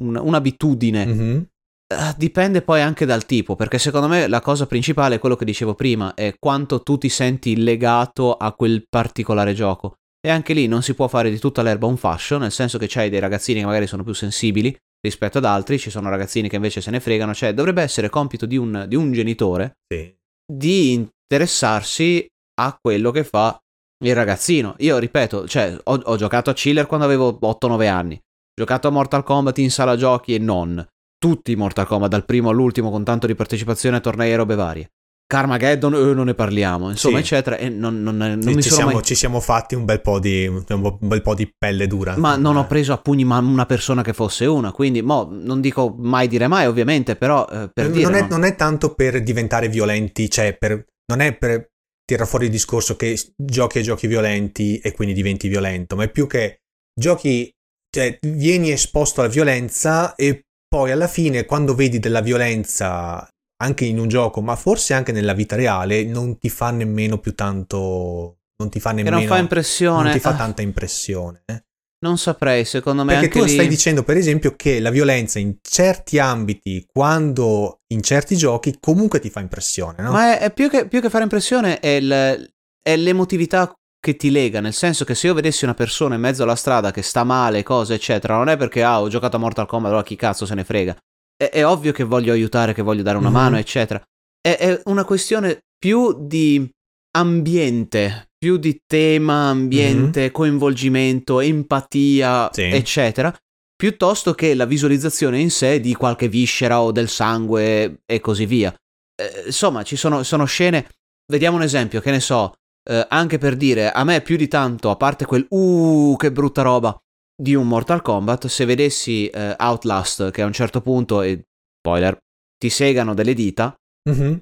un, un'abitudine. Mm-hmm. Uh, dipende poi anche dal tipo, perché secondo me la cosa principale è quello che dicevo prima, è quanto tu ti senti legato a quel particolare gioco. E anche lì non si può fare di tutta l'erba un fascio, nel senso che c'hai dei ragazzini che magari sono più sensibili rispetto ad altri, ci sono ragazzini che invece se ne fregano, cioè dovrebbe essere compito di un, di un genitore sì. di interessarsi a quello che fa il ragazzino. Io ripeto, cioè, ho, ho giocato a Chiller quando avevo 8-9 anni, ho giocato a Mortal Kombat in sala giochi e non. Tutti i Mortal Kombat, dal primo all'ultimo, con tanto di partecipazione a tornei e robe varie. Carmageddon, eh, non ne parliamo, insomma, sì. eccetera. E non, non, non sì, mi ci, siamo, mai... ci siamo fatti un bel, po di, un bel po' di pelle dura. Ma non ho preso a pugni una persona che fosse una, quindi mo, non dico mai dire mai, ovviamente, però eh, per non, dire. È, non è tanto per diventare violenti, cioè, per, non è per tira fuori il discorso che giochi a giochi violenti e quindi diventi violento, ma è più che giochi, cioè vieni esposto alla violenza e poi alla fine quando vedi della violenza anche in un gioco, ma forse anche nella vita reale, non ti fa nemmeno più tanto... Non ti fa nemmeno... Non fa impressione. Non ti fa ah. tanta impressione. Eh? Non saprei, secondo me. Perché tu lì... stai dicendo, per esempio, che la violenza in certi ambiti, quando in certi giochi, comunque ti fa impressione, no? Ma è, è più, che, più, che, fare impressione, è, il, è, l'emotività che ti lega. Nel senso che se io vedessi una persona in mezzo alla strada che sta male, cose, eccetera, non è perché ah, ho giocato a Mortal Kombat, allora chi cazzo se ne frega. È, è ovvio che voglio aiutare, che voglio dare una mm-hmm. mano, eccetera. È, è una questione più di ambiente, più di tema, ambiente, mm-hmm. coinvolgimento, empatia, sì. eccetera, piuttosto che la visualizzazione in sé di qualche viscera o del sangue e così via. Eh, insomma, ci sono, sono, scene. Vediamo un esempio, che ne so, eh, anche per dire, a me più di tanto, a parte quel uh, che brutta roba di un Mortal Kombat, se vedessi eh, Outlast che a un certo punto, e spoiler, ti segano delle dita. Mm-hmm.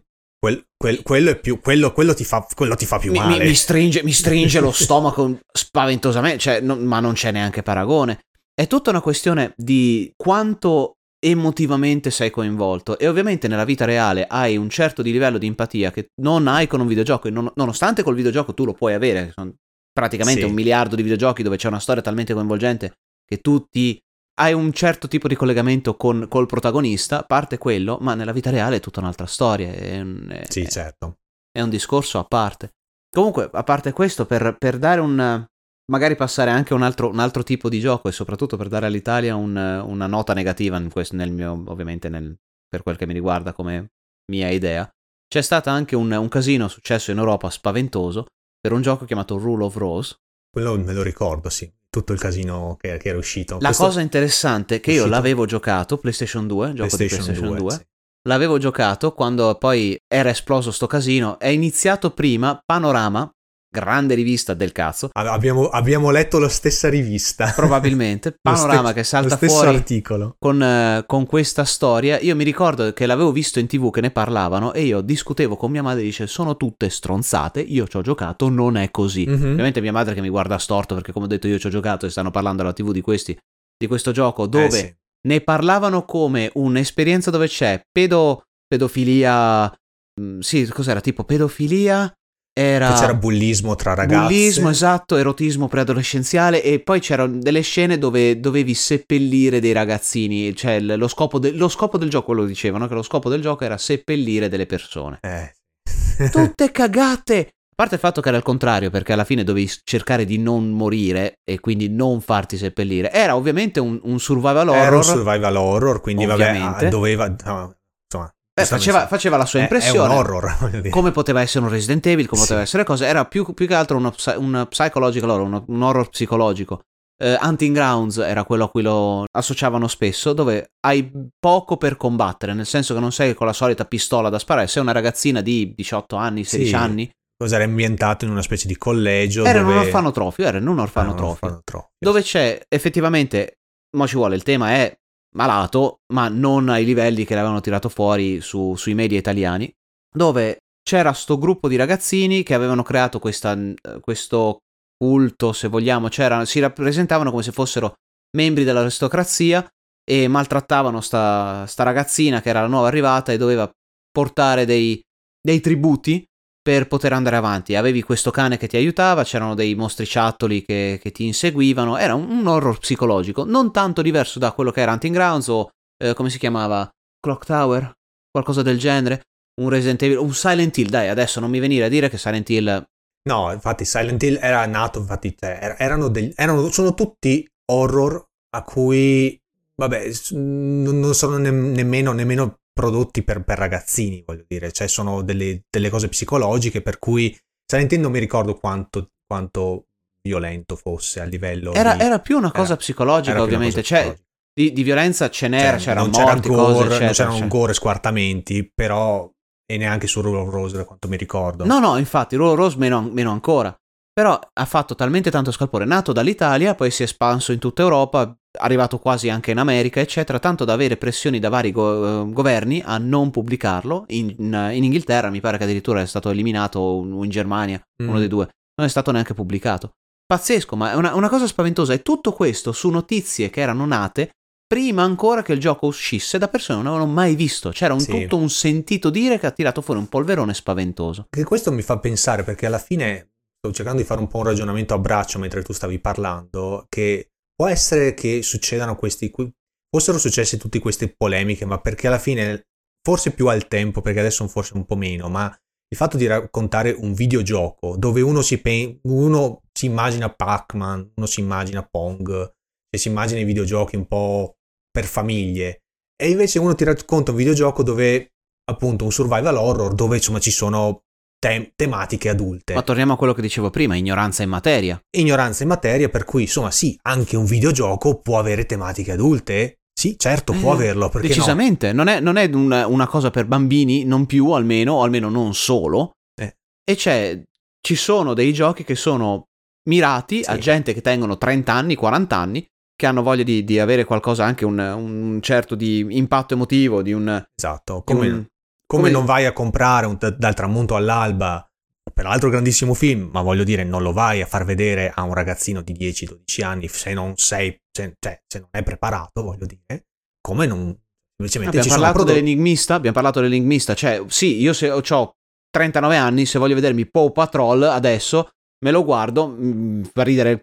Quel, quello, più, quello, quello, ti fa, quello, ti fa, più mi, male. Mi, mi, stringe, mi stringe lo stomaco spaventosamente, cioè, no, ma non c'è neanche paragone. È tutta una questione di quanto emotivamente sei coinvolto e ovviamente nella vita reale hai un certo di livello di empatia che non hai con un videogioco, non, nonostante col videogioco tu lo puoi avere, sono praticamente sì. un miliardo di videogiochi dove c'è una storia talmente coinvolgente che tu ti hai un certo tipo di collegamento con, col protagonista, parte quello, ma nella vita reale è tutta un'altra storia. È, è, sì, certo. È un discorso a parte. Comunque, a parte questo, per, per dare un... magari passare anche un altro, un altro, tipo di gioco e soprattutto per dare all'Italia un, una nota negativa questo, nel mio, ovviamente nel, per quel che mi riguarda come mia idea, c'è stato anche un, un casino successo in Europa spaventoso per un gioco chiamato Rule of Rose. Quello me lo ricordo, sì tutto il casino che, che era uscito. La Questo cosa interessante è che io l'avevo giocato, PlayStation 2, gioco PlayStation di PlayStation 2, 2 sì. l'avevo giocato quando poi era esploso sto casino, è iniziato prima Panorama, grande rivista del cazzo. Abbiamo, abbiamo letto la stessa rivista. Probabilmente. Panorama ste- che salta fuori articolo. Con, uh, con, questa storia. Io mi ricordo che l'avevo visto in tv che ne parlavano e io discutevo con mia madre e dice sono tutte stronzate, io ci ho giocato, non è così. Mm-hmm. Ovviamente mia madre che mi guarda storto perché come ho detto io ci ho giocato e stanno parlando alla tv di, questi, di questo gioco dove eh sì. ne parlavano come un'esperienza dove c'è pedo, pedofilia... Mm, sì, cos'era? Tipo pedofilia era c'era bullismo tra ragazzi. Bullismo, esatto, erotismo preadolescenziale e poi c'erano delle scene dove dovevi seppellire dei ragazzini, cioè lo scopo, de- lo scopo del gioco, lo dicevano, che lo scopo del gioco era seppellire delle persone. Eh. Tutte cagate! A parte il fatto che era il contrario, perché alla fine dovevi cercare di non morire e quindi non farti seppellire. Era ovviamente un, un survival horror. Era un survival horror, quindi ovviamente. vabbè, doveva... No, insomma, Beh, faceva, faceva, la sua impressione. È, un horror. Come poteva essere un Resident Evil, come sì. poteva essere cose. Era più, più che altro uno, un psychological horror, un, un horror psicologico. Uh, Hunting Grounds era quello a cui lo associavano spesso, dove hai poco per combattere, nel senso che non sei con la solita pistola da sparare, sei una ragazzina di 18 anni, 16 sì. anni. Cosa era ambientato in una specie di collegio. Era dove... un orfanotrofio, era in un orfanotrofio. Ah, un Dove c'è effettivamente, ma ci vuole, il tema è malato, ma non ai livelli che l'avevano tirato fuori su, sui media italiani, dove c'era sto gruppo di ragazzini che avevano creato questa, questo culto, se vogliamo, si rappresentavano come se fossero membri dell'aristocrazia e maltrattavano sta, sta ragazzina che era la nuova arrivata e doveva portare dei, dei tributi per poter andare avanti. Avevi questo cane che ti aiutava, c'erano dei mostriciattoli che, che ti inseguivano, era un, un, horror psicologico, non tanto diverso da quello che era Hunting Grounds o eh, come si chiamava? Clock Tower, qualcosa del genere, un Resident Evil, un Silent Hill, dai, adesso non mi venire a dire che Silent Hill... No, infatti Silent Hill era nato, infatti cioè, erano degli, erano, sono tutti horror a cui, vabbè, non sono ne, nemmeno, nemmeno prodotti per, per, ragazzini, voglio dire, cioè sono delle, delle, cose psicologiche per cui Silent Hill non mi ricordo quanto, quanto violento fosse a livello era, di, era più una cosa era, psicologica ovviamente cosa cioè di, di, violenza ce n'era cioè, c'era morti, gore, cose, eccetera, non c'erano cioè. gore squartamenti però e neanche su Rule of Rose da quanto mi ricordo. No no infatti Rule of Rose meno, meno ancora. Però ha fatto talmente tanto scalpore, nato dall'Italia, poi si è espanso in tutta Europa, arrivato quasi anche in America, eccetera, tanto da avere pressioni da vari go- eh, governi a non pubblicarlo. In, in, in, Inghilterra mi pare che addirittura è stato eliminato, o in Germania, mm. uno dei due, non è stato neanche pubblicato. Pazzesco, ma è una, una cosa spaventosa. E tutto questo su notizie che erano nate prima ancora che il gioco uscisse da persone che non avevano mai visto. C'era un, sì. tutto un sentito dire che ha tirato fuori un polverone spaventoso. Che questo mi fa pensare perché alla fine sto cercando di fare un po' un ragionamento a braccio mentre tu stavi parlando, che può essere che succedano questi, fossero successe tutte queste polemiche, ma perché alla fine, forse più al tempo, perché adesso forse un po' meno, ma il fatto di raccontare un videogioco dove uno si, pen- uno si immagina Pac-Man, uno si immagina Pong, e si immagina i videogiochi un po' per famiglie, e invece uno ti racconta un videogioco dove appunto un survival horror dove insomma ci sono tem- tematiche adulte. Ma torniamo a quello che dicevo prima, ignoranza in materia. Ignoranza in materia, per cui insomma sì, anche un videogioco può avere tematiche adulte. Sì, certo, può eh, averlo. Decisamente, no? non è, non è una, una, cosa per bambini, non più almeno, o almeno non solo. Eh. E c'è, ci sono dei giochi che sono mirati sì. a gente che tengono 30 anni, 40 anni, che hanno voglia di, di avere qualcosa, anche un, un, certo di impatto emotivo, di un... Esatto, come, un, come, come non vai a comprare un, dal tramonto all'alba, peraltro grandissimo film, ma voglio dire, non lo vai a far vedere a un ragazzino di 10-12 anni se non sei, se, cioè, se non è preparato, voglio dire, come non... Semplicemente abbiamo parlato prodotti... dell'enigmista, abbiamo parlato dell'enigmista, cioè sì, io se ho 39 anni, se voglio vedermi Paw Patrol adesso, me lo guardo, mh, mm, fa ridere,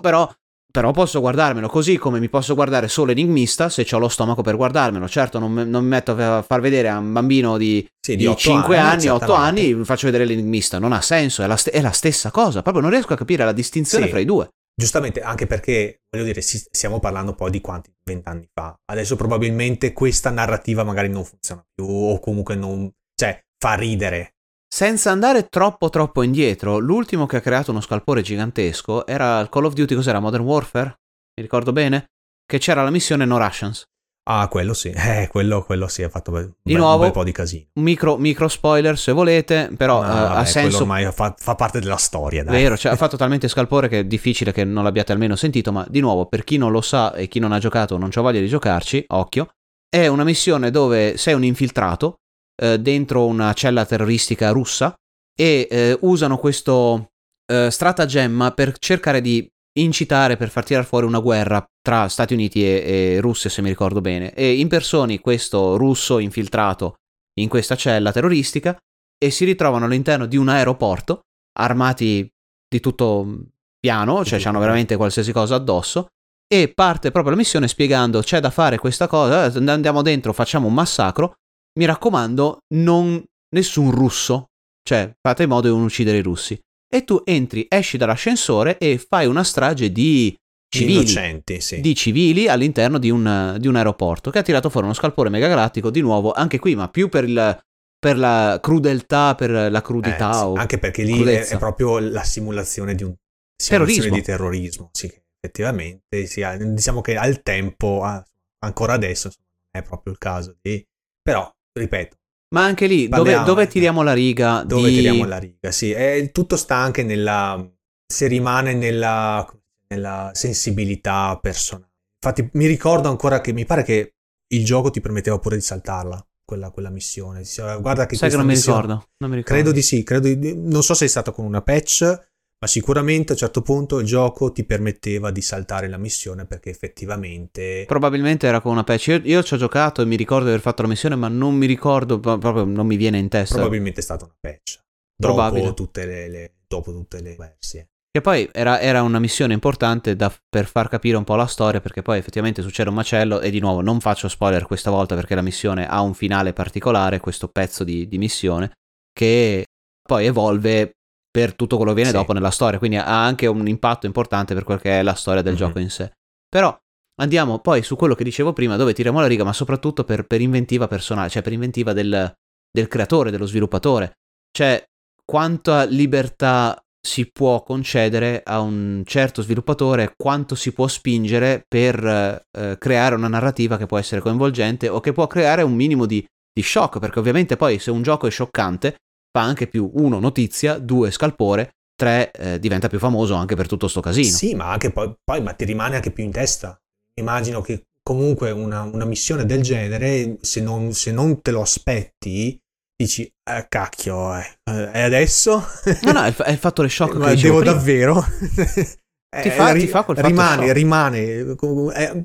però però posso guardarmelo così come mi posso guardare solo Enigmista se ho lo stomaco per guardarmelo. Certo, non, non mi metto a far vedere a un bambino di, sì, di, di 5 anni, 8 anni, anni, faccio vedere l'Enigmista. Non ha senso, è la, st- è la, stessa cosa. Proprio non riesco a capire la distinzione sì. fra i due. Giustamente, anche perché, voglio dire, stiamo parlando poi di quanti vent'anni fa. Adesso probabilmente questa narrativa magari non funziona più o comunque non... cioè, fa ridere senza andare troppo troppo indietro, l'ultimo che ha creato uno scalpore gigantesco era il Call of Duty, cos'era? Modern Warfare? Mi ricordo bene? Che c'era la missione No Russians. Ah, quello sì, eh, quello, quello sì, ha fatto un, di nuovo, un bel po' di casino. Micro, micro spoiler se volete, però no, uh, vabbè, ha senso. ormai fa, fa, parte della storia, dai. Vero, cioè, ha fatto talmente scalpore che è difficile che non l'abbiate almeno sentito, ma di nuovo, per chi non lo sa e chi non ha giocato non c'ha voglia di giocarci, occhio, è una missione dove sei un infiltrato eh, dentro una cella terroristica russa e eh, usano questo eh, stratagemma per cercare di incitare, per far tirare fuori una guerra tra Stati Uniti e, e Russia, se mi ricordo bene. E impersoni questo russo infiltrato in questa cella terroristica e si ritrovano all'interno di un aeroporto armati di tutto piano, cioè hanno veramente qualsiasi cosa addosso e parte proprio la missione spiegando c'è da fare questa cosa, andiamo dentro, facciamo un massacro mi raccomando, non nessun russo. Cioè, fate in modo di non uccidere i russi. E tu entri, esci dall'ascensore e fai una strage di civili, Innocenti, sì. di civili all'interno di un, di un, aeroporto che ha tirato fuori uno scalpore megagalattico di nuovo anche qui ma più per, il, per la crudeltà per la crudità eh, sì, anche perché lì è, è, proprio la simulazione di un terrorismo. di terrorismo sì, effettivamente sì, diciamo che al tempo ancora adesso non è proprio il caso di però ripeto. Ma anche lì, dove, dove, tiriamo la riga? Dove di... tiriamo la riga, sì. E tutto sta anche nella... se rimane nella, nella sensibilità personale. Infatti mi ricordo ancora che mi pare che il gioco ti permetteva pure di saltarla. Quella, quella missione. Guarda che Sai che non mi, ricordo, non mi ricordo. Credo di sì, credo di... non so se è stato con una patch, ma sicuramente a un certo punto il gioco ti permetteva di saltare la missione perché effettivamente... Probabilmente era con una patch. Io, io ci ho giocato e mi ricordo di aver fatto la missione, ma non mi ricordo, proprio non mi viene in testa. Probabilmente è stata una patch. Dopo tutte le, le, dopo tutte le versie. Che poi era, era, una missione importante da, per far capire un po' la storia, perché poi effettivamente succede un macello e di nuovo non faccio spoiler questa volta perché la missione ha un finale particolare, questo pezzo di, di missione, che poi evolve per tutto quello che viene sì. dopo nella storia, quindi ha anche un impatto importante per quel che è la storia del mm-hmm. gioco in sé. Però andiamo poi su quello che dicevo prima, dove tiriamo la riga, ma soprattutto per, per inventiva personale, cioè per inventiva del, del creatore, dello sviluppatore. Cioè, quanta libertà si può concedere a un certo sviluppatore, quanto si può spingere per eh, creare una narrativa che può essere coinvolgente o che può creare un minimo di, di shock, perché ovviamente poi se un gioco è scioccante fa anche più uno notizia, due scalpore, tre eh, diventa più famoso anche per tutto sto casino. Sì, ma anche poi, poi ma ti rimane anche più in testa. Immagino che comunque una, una missione del genere, se non, se non, te lo aspetti, dici, eh, cacchio, eh, e adesso? No, no, è il, è il fattore shock ma che devo davvero? ti, fa, eh, ti fa rimane, rimane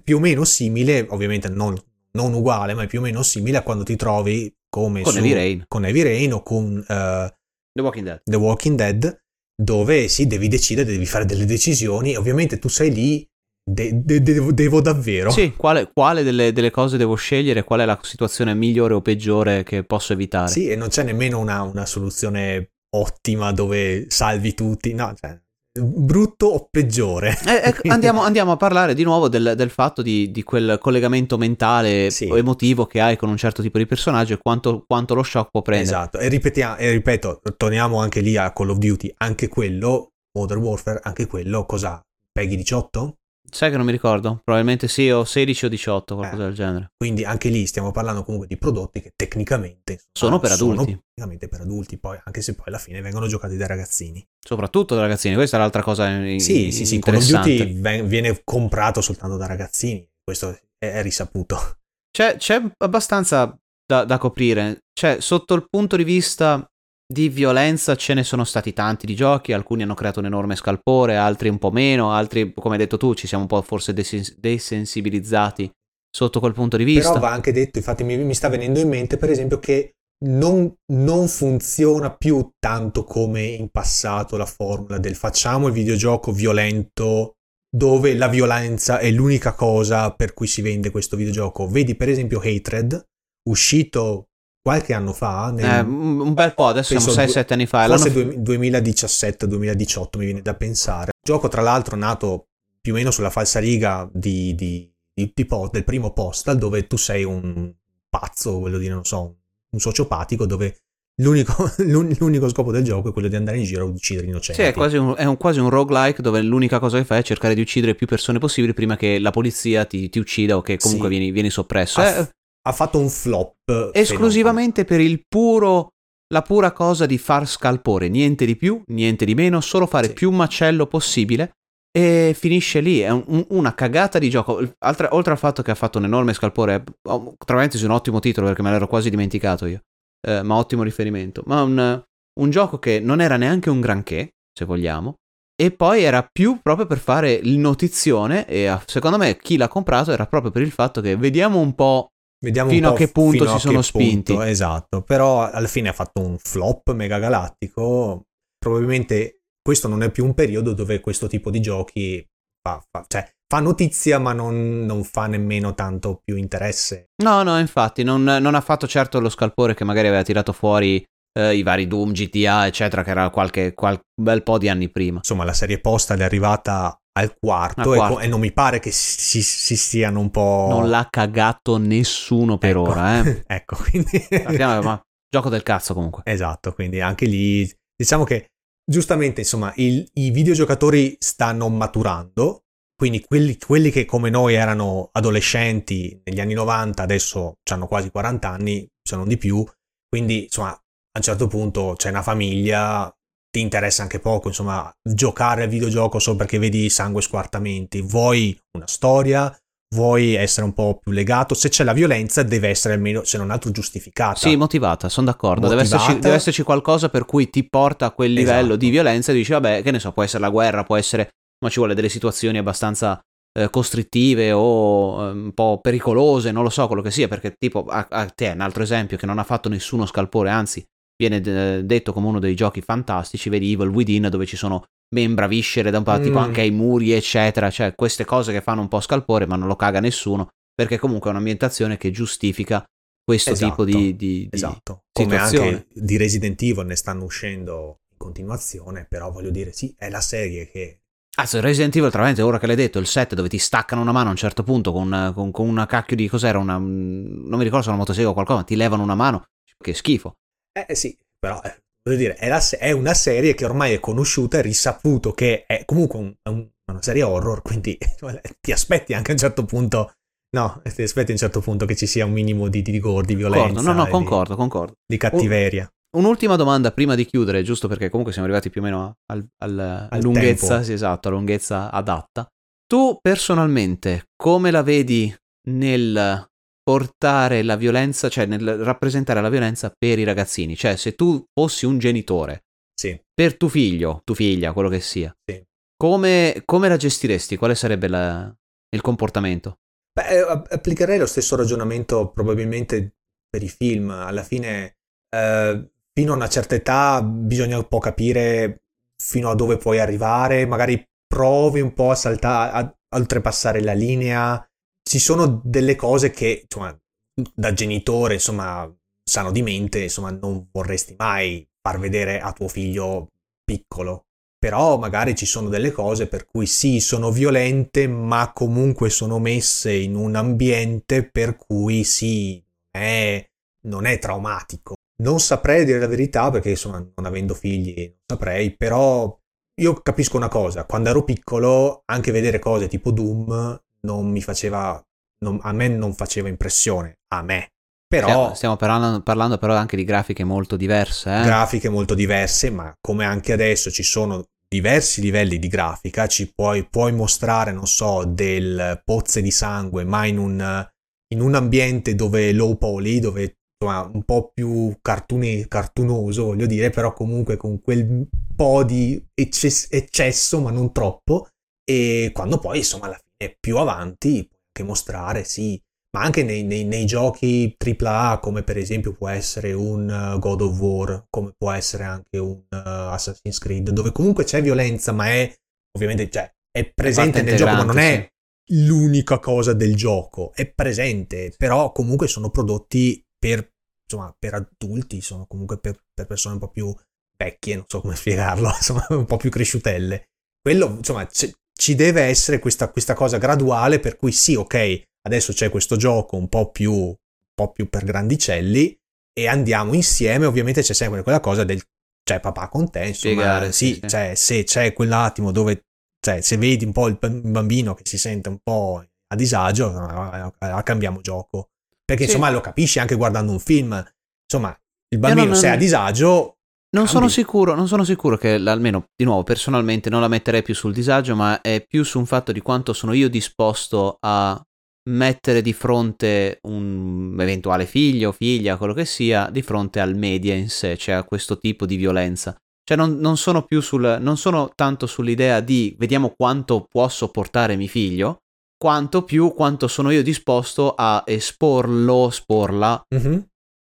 più o meno simile, ovviamente non, non uguale, ma più o meno simile a quando ti trovi come con su, Heavy Rain. con Heavy Rain o con uh, The Walking Dead. The Walking Dead, dove sì, devi decidere, devi fare delle decisioni, ovviamente tu sei lì, de- de- devo, devo, davvero. Sì, quale, quale delle, delle, cose devo scegliere, qual è la situazione migliore o peggiore che posso evitare. Sì, e non c'è nemmeno una, una soluzione ottima dove salvi tutti, no, cioè, brutto o peggiore. Eh, eh, andiamo, andiamo, a parlare di nuovo del, del fatto di, di, quel collegamento mentale sì. o emotivo che hai con un certo tipo di personaggio e quanto, quanto lo shock può prendere. Esatto, e, e ripeto, torniamo anche lì a Call of Duty, anche quello, Modern Warfare, anche quello, cosa? Peggy 18? Sai che non mi ricordo, probabilmente sì, o 16 o 18, qualcosa eh, del genere. Quindi anche lì stiamo parlando comunque di prodotti che tecnicamente sono per adulti. Sono tecnicamente per adulti, poi, anche se poi alla fine vengono giocati dai ragazzini. Soprattutto dai ragazzini, questa è l'altra cosa in, Sì, sì, sì, Call of Duty viene comprato soltanto da ragazzini, questo è, è risaputo. C'è, c'è abbastanza da, da coprire, cioè sotto il punto di vista di violenza ce ne sono stati tanti di giochi, alcuni hanno creato un enorme scalpore, altri un po' meno, altri, come hai detto tu, ci siamo un po' forse desensibilizzati sotto quel punto di vista. Però va anche detto, infatti mi, mi sta venendo in mente per esempio che non, non, funziona più tanto come in passato la formula del facciamo il videogioco violento dove la violenza è l'unica cosa per cui si vende questo videogioco. Vedi per esempio Hatred, uscito qualche anno fa. Nel, eh, un bel po', adesso siamo 6-7 anni fa. Forse 2017-2018 mi viene da pensare. Gioco tra l'altro nato più o meno sulla falsa riga di, di, di, di del primo Postal dove tu sei un pazzo, voglio dire, non so, un sociopatico dove L'unico, l'unico, scopo del gioco è quello di andare in giro a uccidere innocenti. Sì, è quasi un, è un, quasi un roguelike dove l'unica cosa che fai è cercare di uccidere più persone possibili prima che la polizia ti, ti uccida o che comunque sì. vieni, vieni, soppresso. Ha, eh, ha fatto un flop. Esclusivamente per il puro la pura cosa di far scalpore, niente di più, niente di meno, solo fare sì. più macello possibile e finisce lì. È un, una cagata di gioco. Altra, oltre al fatto che ha fatto un enorme scalpore, tra parentesi, un ottimo titolo perché me l'ero quasi dimenticato io, eh, ma ottimo riferimento. Ma un, un gioco che non era neanche un granché, se vogliamo, e poi era più proprio per fare il notizione e secondo me chi l'ha comprato era proprio per il fatto che vediamo un po' Vediamo fino a che punto si sono spinti. Punto, esatto, però alla fine ha fatto un flop mega galattico. Probabilmente questo non è più un periodo dove questo tipo di giochi fa, fa, cioè, fa notizia ma non, non, fa nemmeno tanto più interesse. No, no, infatti non, non, ha fatto certo lo scalpore che magari aveva tirato fuori eh, i vari Doom, GTA, eccetera, che era qualche, qualche bel po' di anni prima. Insomma, la serie posta è arrivata al quarto, al quarto. E, e, non mi pare che si, si, stiano un po'... Non l'ha cagato nessuno per ecco. ora, eh. ecco, quindi... ma gioco del cazzo comunque. Esatto, quindi anche lì diciamo che giustamente insomma il, i videogiocatori stanno maturando, quindi quelli, quelli, che come noi erano adolescenti negli anni 90 adesso hanno quasi 40 anni, se non di più, quindi insomma a un certo punto c'è una famiglia, ti interessa anche poco, insomma, giocare al videogioco solo perché vedi sangue e squartamenti. Vuoi una storia, vuoi essere un po' più legato. Se c'è la violenza, deve essere almeno, se non altro, giustificata. Sì, motivata, sono d'accordo. Deve esserci, deve esserci, qualcosa per cui ti porta a quel livello esatto. di violenza e dici, vabbè, che ne so, può essere la guerra, può essere, ma ci vuole delle situazioni abbastanza eh, costrittive o eh, un po' pericolose, non lo so quello che sia, perché tipo a, a te, un altro esempio che non ha fatto nessuno scalpore, anzi viene d- detto come uno dei giochi fantastici, vedi Evil Within dove ci sono membra, viscere da un po' mm. tipo anche ai muri eccetera, cioè queste cose che fanno un po' scalpore ma non lo caga nessuno perché comunque è un'ambientazione che giustifica questo esatto, tipo di, di, esatto. di come anche di Resident Evil ne stanno uscendo in continuazione, però voglio dire sì, è la serie che Ah, Resident Evil, tra l'altro, ora che l'hai detto, il set dove ti staccano una mano a un certo punto con, con, con una cacchio di cos'era, una, non mi ricordo se una motosega o qualcosa, ma ti levano una mano, che schifo. Eh sì, però eh, voglio dire, è, la, è, una serie che ormai è conosciuta, è risaputo che è comunque un, un, una serie horror, quindi cioè, ti aspetti anche a un certo punto... No, ti aspetti a un certo punto che ci sia un minimo di, di gore, di violenza. Concordo, no, no, concordo, di, concordo. Di cattiveria. Un, un'ultima domanda prima di chiudere, giusto perché comunque siamo arrivati più o meno al, al, a lunghezza, sì, esatto, a lunghezza adatta. Tu personalmente come la vedi nel portare la violenza, cioè nel rappresentare la violenza per i ragazzini. Cioè, se tu fossi un genitore sì. per tuo figlio, tua figlia, quello che sia, sì. come, come, la gestiresti? Quale sarebbe la, il comportamento? Beh, eh, applicherei lo stesso ragionamento probabilmente per i film. Alla fine, eh, fino a una certa età, bisogna un po' capire fino a dove puoi arrivare. Magari provi un po' a saltare, a oltrepassare la linea ci sono delle cose che, insomma, da genitore, insomma, sano di mente, insomma, non vorresti mai far vedere a tuo figlio piccolo. però magari ci sono delle cose per cui sì, sono violente, ma comunque sono messe in un ambiente per cui sì, è, non è traumatico. Non saprei dire la verità perché insomma non avendo figli non saprei, però io capisco una cosa, quando ero piccolo anche vedere cose tipo Doom non mi faceva, non, a me non faceva impressione, a me. Però, stiamo, stiamo parlando, parlando, però anche di grafiche molto diverse. Eh? Grafiche molto diverse, ma come anche adesso ci sono diversi livelli di grafica, ci puoi, puoi mostrare, non so, del pozze di sangue, ma in un, in un ambiente dove low poly, dove insomma, un po' più cartuni, cartunoso, voglio dire, però comunque con quel po' di ecces- eccesso, ma non troppo. E quando poi, insomma, alla fine più avanti anche mostrare, sì, ma anche nei, nei, nei, giochi AAA, come per esempio può essere un uh, God of War, come può essere anche un uh, Assassin's Creed, dove comunque c'è violenza, ma è ovviamente cioè, è presente nel gioco, ma non è sì. l'unica cosa del gioco, è presente, però comunque sono prodotti per, insomma, per adulti, sono comunque per, per persone un po' più vecchie, non so come spiegarlo, insomma, un po' più cresciutelle. Quello, insomma, ci deve essere questa, questa cosa graduale per cui sì, ok, adesso c'è questo gioco un po' più, un po' più per grandicelli e andiamo insieme, ovviamente c'è sempre quella cosa del cioè papà con te, insomma, Spiegare, sì, sì, cioè se c'è quell'attimo dove, cioè se vedi un po' il bambino che si sente un po' a disagio, cambiamo gioco. Perché sì. insomma lo capisci anche guardando un film, insomma il bambino non, se è a disagio non sono, sicuro, non sono sicuro che, almeno di nuovo, personalmente non la metterei più sul disagio, ma è più su un fatto di quanto sono io disposto a mettere di fronte un eventuale figlio figlia, quello che sia, di fronte al media in sé, cioè a questo tipo di violenza. Cioè non, non sono più sul, non sono tanto sull'idea di vediamo quanto può sopportare mio figlio, quanto più quanto sono io disposto a esporlo, sporla mm-hmm.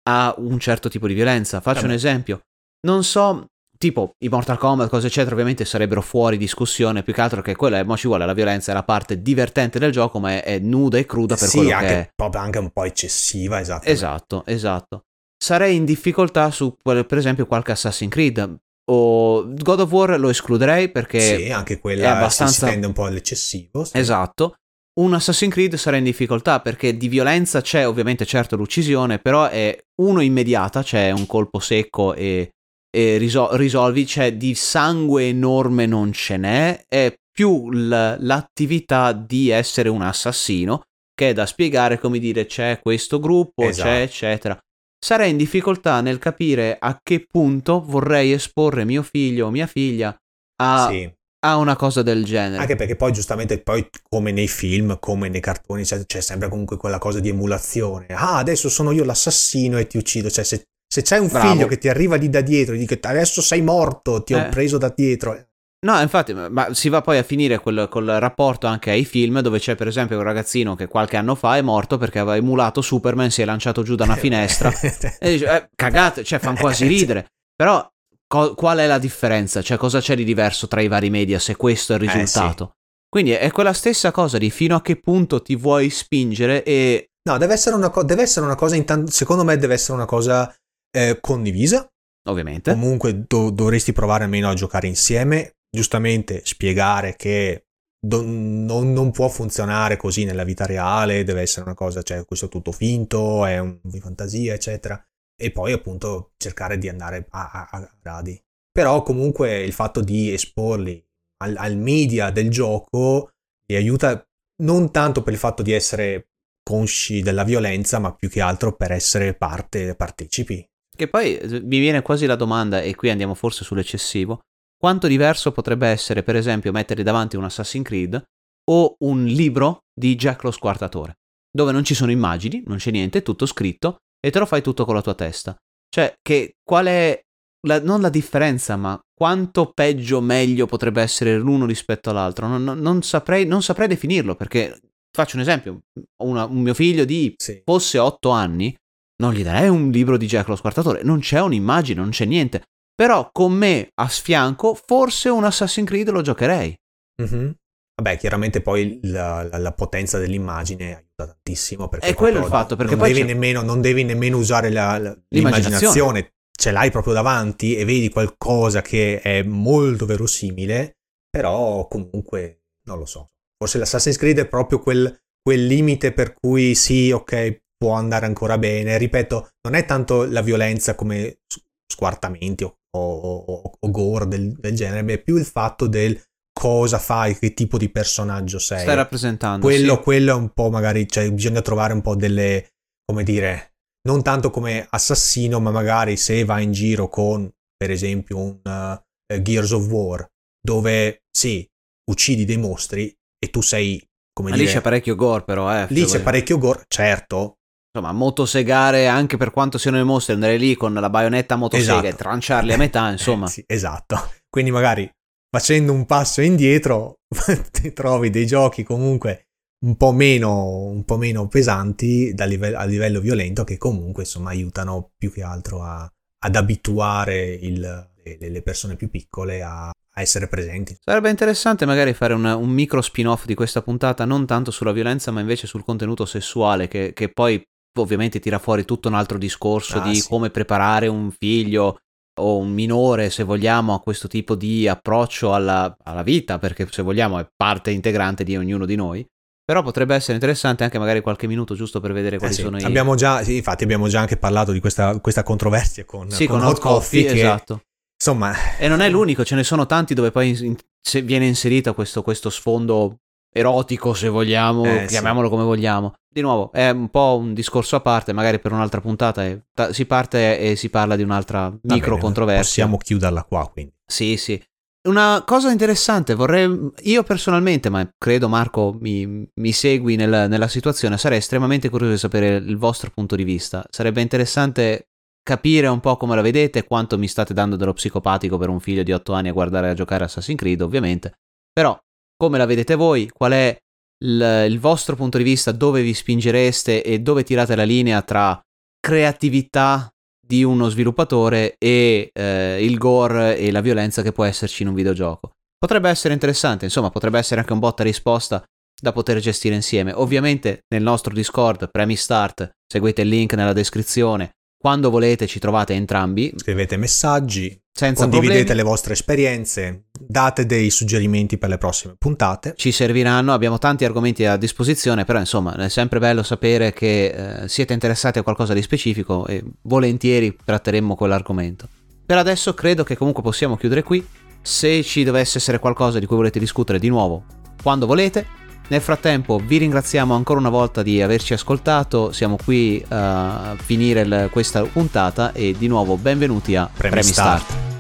a un certo tipo di violenza. Faccio Vabbè. un esempio. Non so, tipo i Mortal Kombat, cose eccetera, ovviamente sarebbero fuori discussione, più che altro che quella è, ma ci vuole la violenza, è la parte divertente del gioco, ma è, è nuda e cruda per sì, quello anche, che è. proprio anche un po' eccessiva, esatto. Esatto, esatto. Sarei in difficoltà su, per esempio, qualche Assassin's Creed, o God of War lo escluderei perché sì, anche quella è abbastanza... si tende un po' all'eccessivo. Sì. Esatto. Un Assassin's Creed sarà in difficoltà perché di violenza c'è ovviamente certo l'uccisione, però è uno immediata, c'è un colpo secco e e risol- risolvi, cioè di sangue enorme non ce n'è, è più l- l'attività di essere un assassino che è da spiegare come dire c'è questo gruppo, esatto. c'è eccetera. Sarei in difficoltà nel capire a che punto vorrei esporre mio figlio o mia figlia a, sì. a una cosa del genere. Anche perché poi giustamente poi come nei film, come nei cartoni c'è, c'è sempre comunque quella cosa di emulazione. Ah, adesso sono io l'assassino e ti uccido. Cioè se se c'è un Bravo. figlio che ti arriva lì da dietro e dice adesso sei morto, ti ho eh. preso da dietro. No, infatti, ma si va poi a finire col, col, rapporto anche ai film dove c'è per esempio un ragazzino che qualche anno fa è morto perché aveva emulato Superman, si è lanciato giù da una finestra e dice, eh, cagate, cioè fanno quasi ridere. Però co- qual è la differenza? Cioè cosa c'è di diverso tra i vari media se questo è il risultato? Eh, sì. Quindi è quella stessa cosa di fino a che punto ti vuoi spingere e... No, deve essere una, co- deve essere una cosa, intanto, secondo me deve essere una cosa eh, condivisa. Ovviamente. Comunque do- dovresti provare almeno a giocare insieme. Giustamente spiegare che do- non, non, può funzionare così nella vita reale, deve essere una cosa, cioè questo è tutto finto, è un di fantasia, eccetera. E poi appunto cercare di andare a, a, a gradi. Però comunque il fatto di esporli al, al media del gioco li aiuta non tanto per il fatto di essere consci della violenza, ma più che altro per essere parte, partecipi che poi eh, mi viene quasi la domanda, e qui andiamo forse sull'eccessivo, quanto diverso potrebbe essere, per esempio, mettere davanti un Assassin's Creed o un libro di Jack lo Squartatore, dove non ci sono immagini, non c'è niente, è tutto scritto e te lo fai tutto con la tua testa. Cioè, che qual è, la, non la differenza, ma quanto peggio o meglio potrebbe essere l'uno rispetto all'altro? Non, non, non, saprei, non saprei definirlo, perché faccio un esempio, una, un mio figlio di sì. fosse 8 anni non gli darei un libro di Jack lo Squartatore, non c'è un'immagine, non c'è niente. Però con me a sfianco, forse un Assassin's Creed lo giocherei. Mm-hmm. Vabbè, chiaramente poi la, la, la, potenza dell'immagine aiuta tantissimo. Perché è quello il fatto, perché non poi devi, nemmeno, non devi nemmeno usare la, l'immaginazione. ce l'hai proprio davanti e vedi qualcosa che è molto verosimile, però comunque non lo so. Forse l'Assassin's Creed è proprio quel, quel limite per cui sì, ok, può andare ancora bene. Ripeto, non è tanto la violenza come squartamenti o, o, o gore del, del, genere, ma è più il fatto del cosa fai, che tipo di personaggio sei. Stai rappresentando. Quello, sì. quello è un po' magari, cioè bisogna trovare un po' delle, come dire, non tanto come assassino, ma magari se vai in giro con, per esempio, un uh, Gears of War, dove sì, uccidi dei mostri e tu sei come Ma dire, lì c'è parecchio gore però, eh. Lì c'è parecchio gore, certo, insomma, motosegare anche per quanto siano i mostri, andare lì con la baionetta motosega esatto. e tranciarli a metà, insomma. sì, esatto. Quindi magari facendo un passo indietro ti trovi dei giochi comunque un po' meno, un po meno pesanti livello, a livello violento che comunque insomma aiutano più che altro a, ad abituare il, le, le, persone più piccole a, a, essere presenti. Sarebbe interessante magari fare un, un, micro spin-off di questa puntata, non tanto sulla violenza ma invece sul contenuto sessuale che, che poi ovviamente tira fuori tutto un altro discorso ah, di sì. come preparare un figlio o un minore, se vogliamo, a questo tipo di approccio alla, alla, vita, perché se vogliamo è parte integrante di ognuno di noi. Però potrebbe essere interessante anche magari qualche minuto giusto per vedere quali eh sì. sono i... Abbiamo già, sì, infatti abbiamo già anche parlato di questa, questa controversia con, sì, con, con Hot Coffee, coffee che, esatto. Insomma... E non è l'unico, ce ne sono tanti dove poi in, viene inserito questo, questo sfondo erotico, se vogliamo, eh, chiamiamolo sì. come vogliamo. Di nuovo, è un po' un discorso a parte, magari per un'altra puntata e, ta, si parte e si parla di un'altra Va micro bene, controversia. Possiamo chiuderla qua, quindi. Sì, sì. Una cosa interessante, vorrei, io personalmente, ma credo Marco mi, mi segui nel, nella situazione, sarei estremamente curioso di sapere il vostro punto di vista. Sarebbe interessante capire un po' come la vedete, quanto mi state dando dello psicopatico per un figlio di 8 anni a guardare a giocare Assassin's Creed, ovviamente. Però come la vedete voi, qual è il, il vostro punto di vista, dove vi spingereste e dove tirate la linea tra creatività di uno sviluppatore e eh, il gore e la violenza che può esserci in un videogioco. Potrebbe essere interessante, insomma, potrebbe essere anche un botta risposta da poter gestire insieme. Ovviamente nel nostro Discord, premi start, seguite il link nella descrizione, quando volete ci trovate entrambi. Scrivete messaggi, senza condividete problemi. le vostre esperienze, date dei suggerimenti per le prossime puntate. Ci serviranno, abbiamo tanti argomenti a disposizione, però insomma è sempre bello sapere che eh, siete interessati a qualcosa di specifico e volentieri tratteremmo quell'argomento. Per adesso credo che comunque possiamo chiudere qui. Se ci dovesse essere qualcosa di cui volete discutere di nuovo, quando volete, nel frattempo vi ringraziamo ancora una volta di averci ascoltato, siamo qui a finire questa puntata e di nuovo benvenuti a Premi, Premi Start. Start.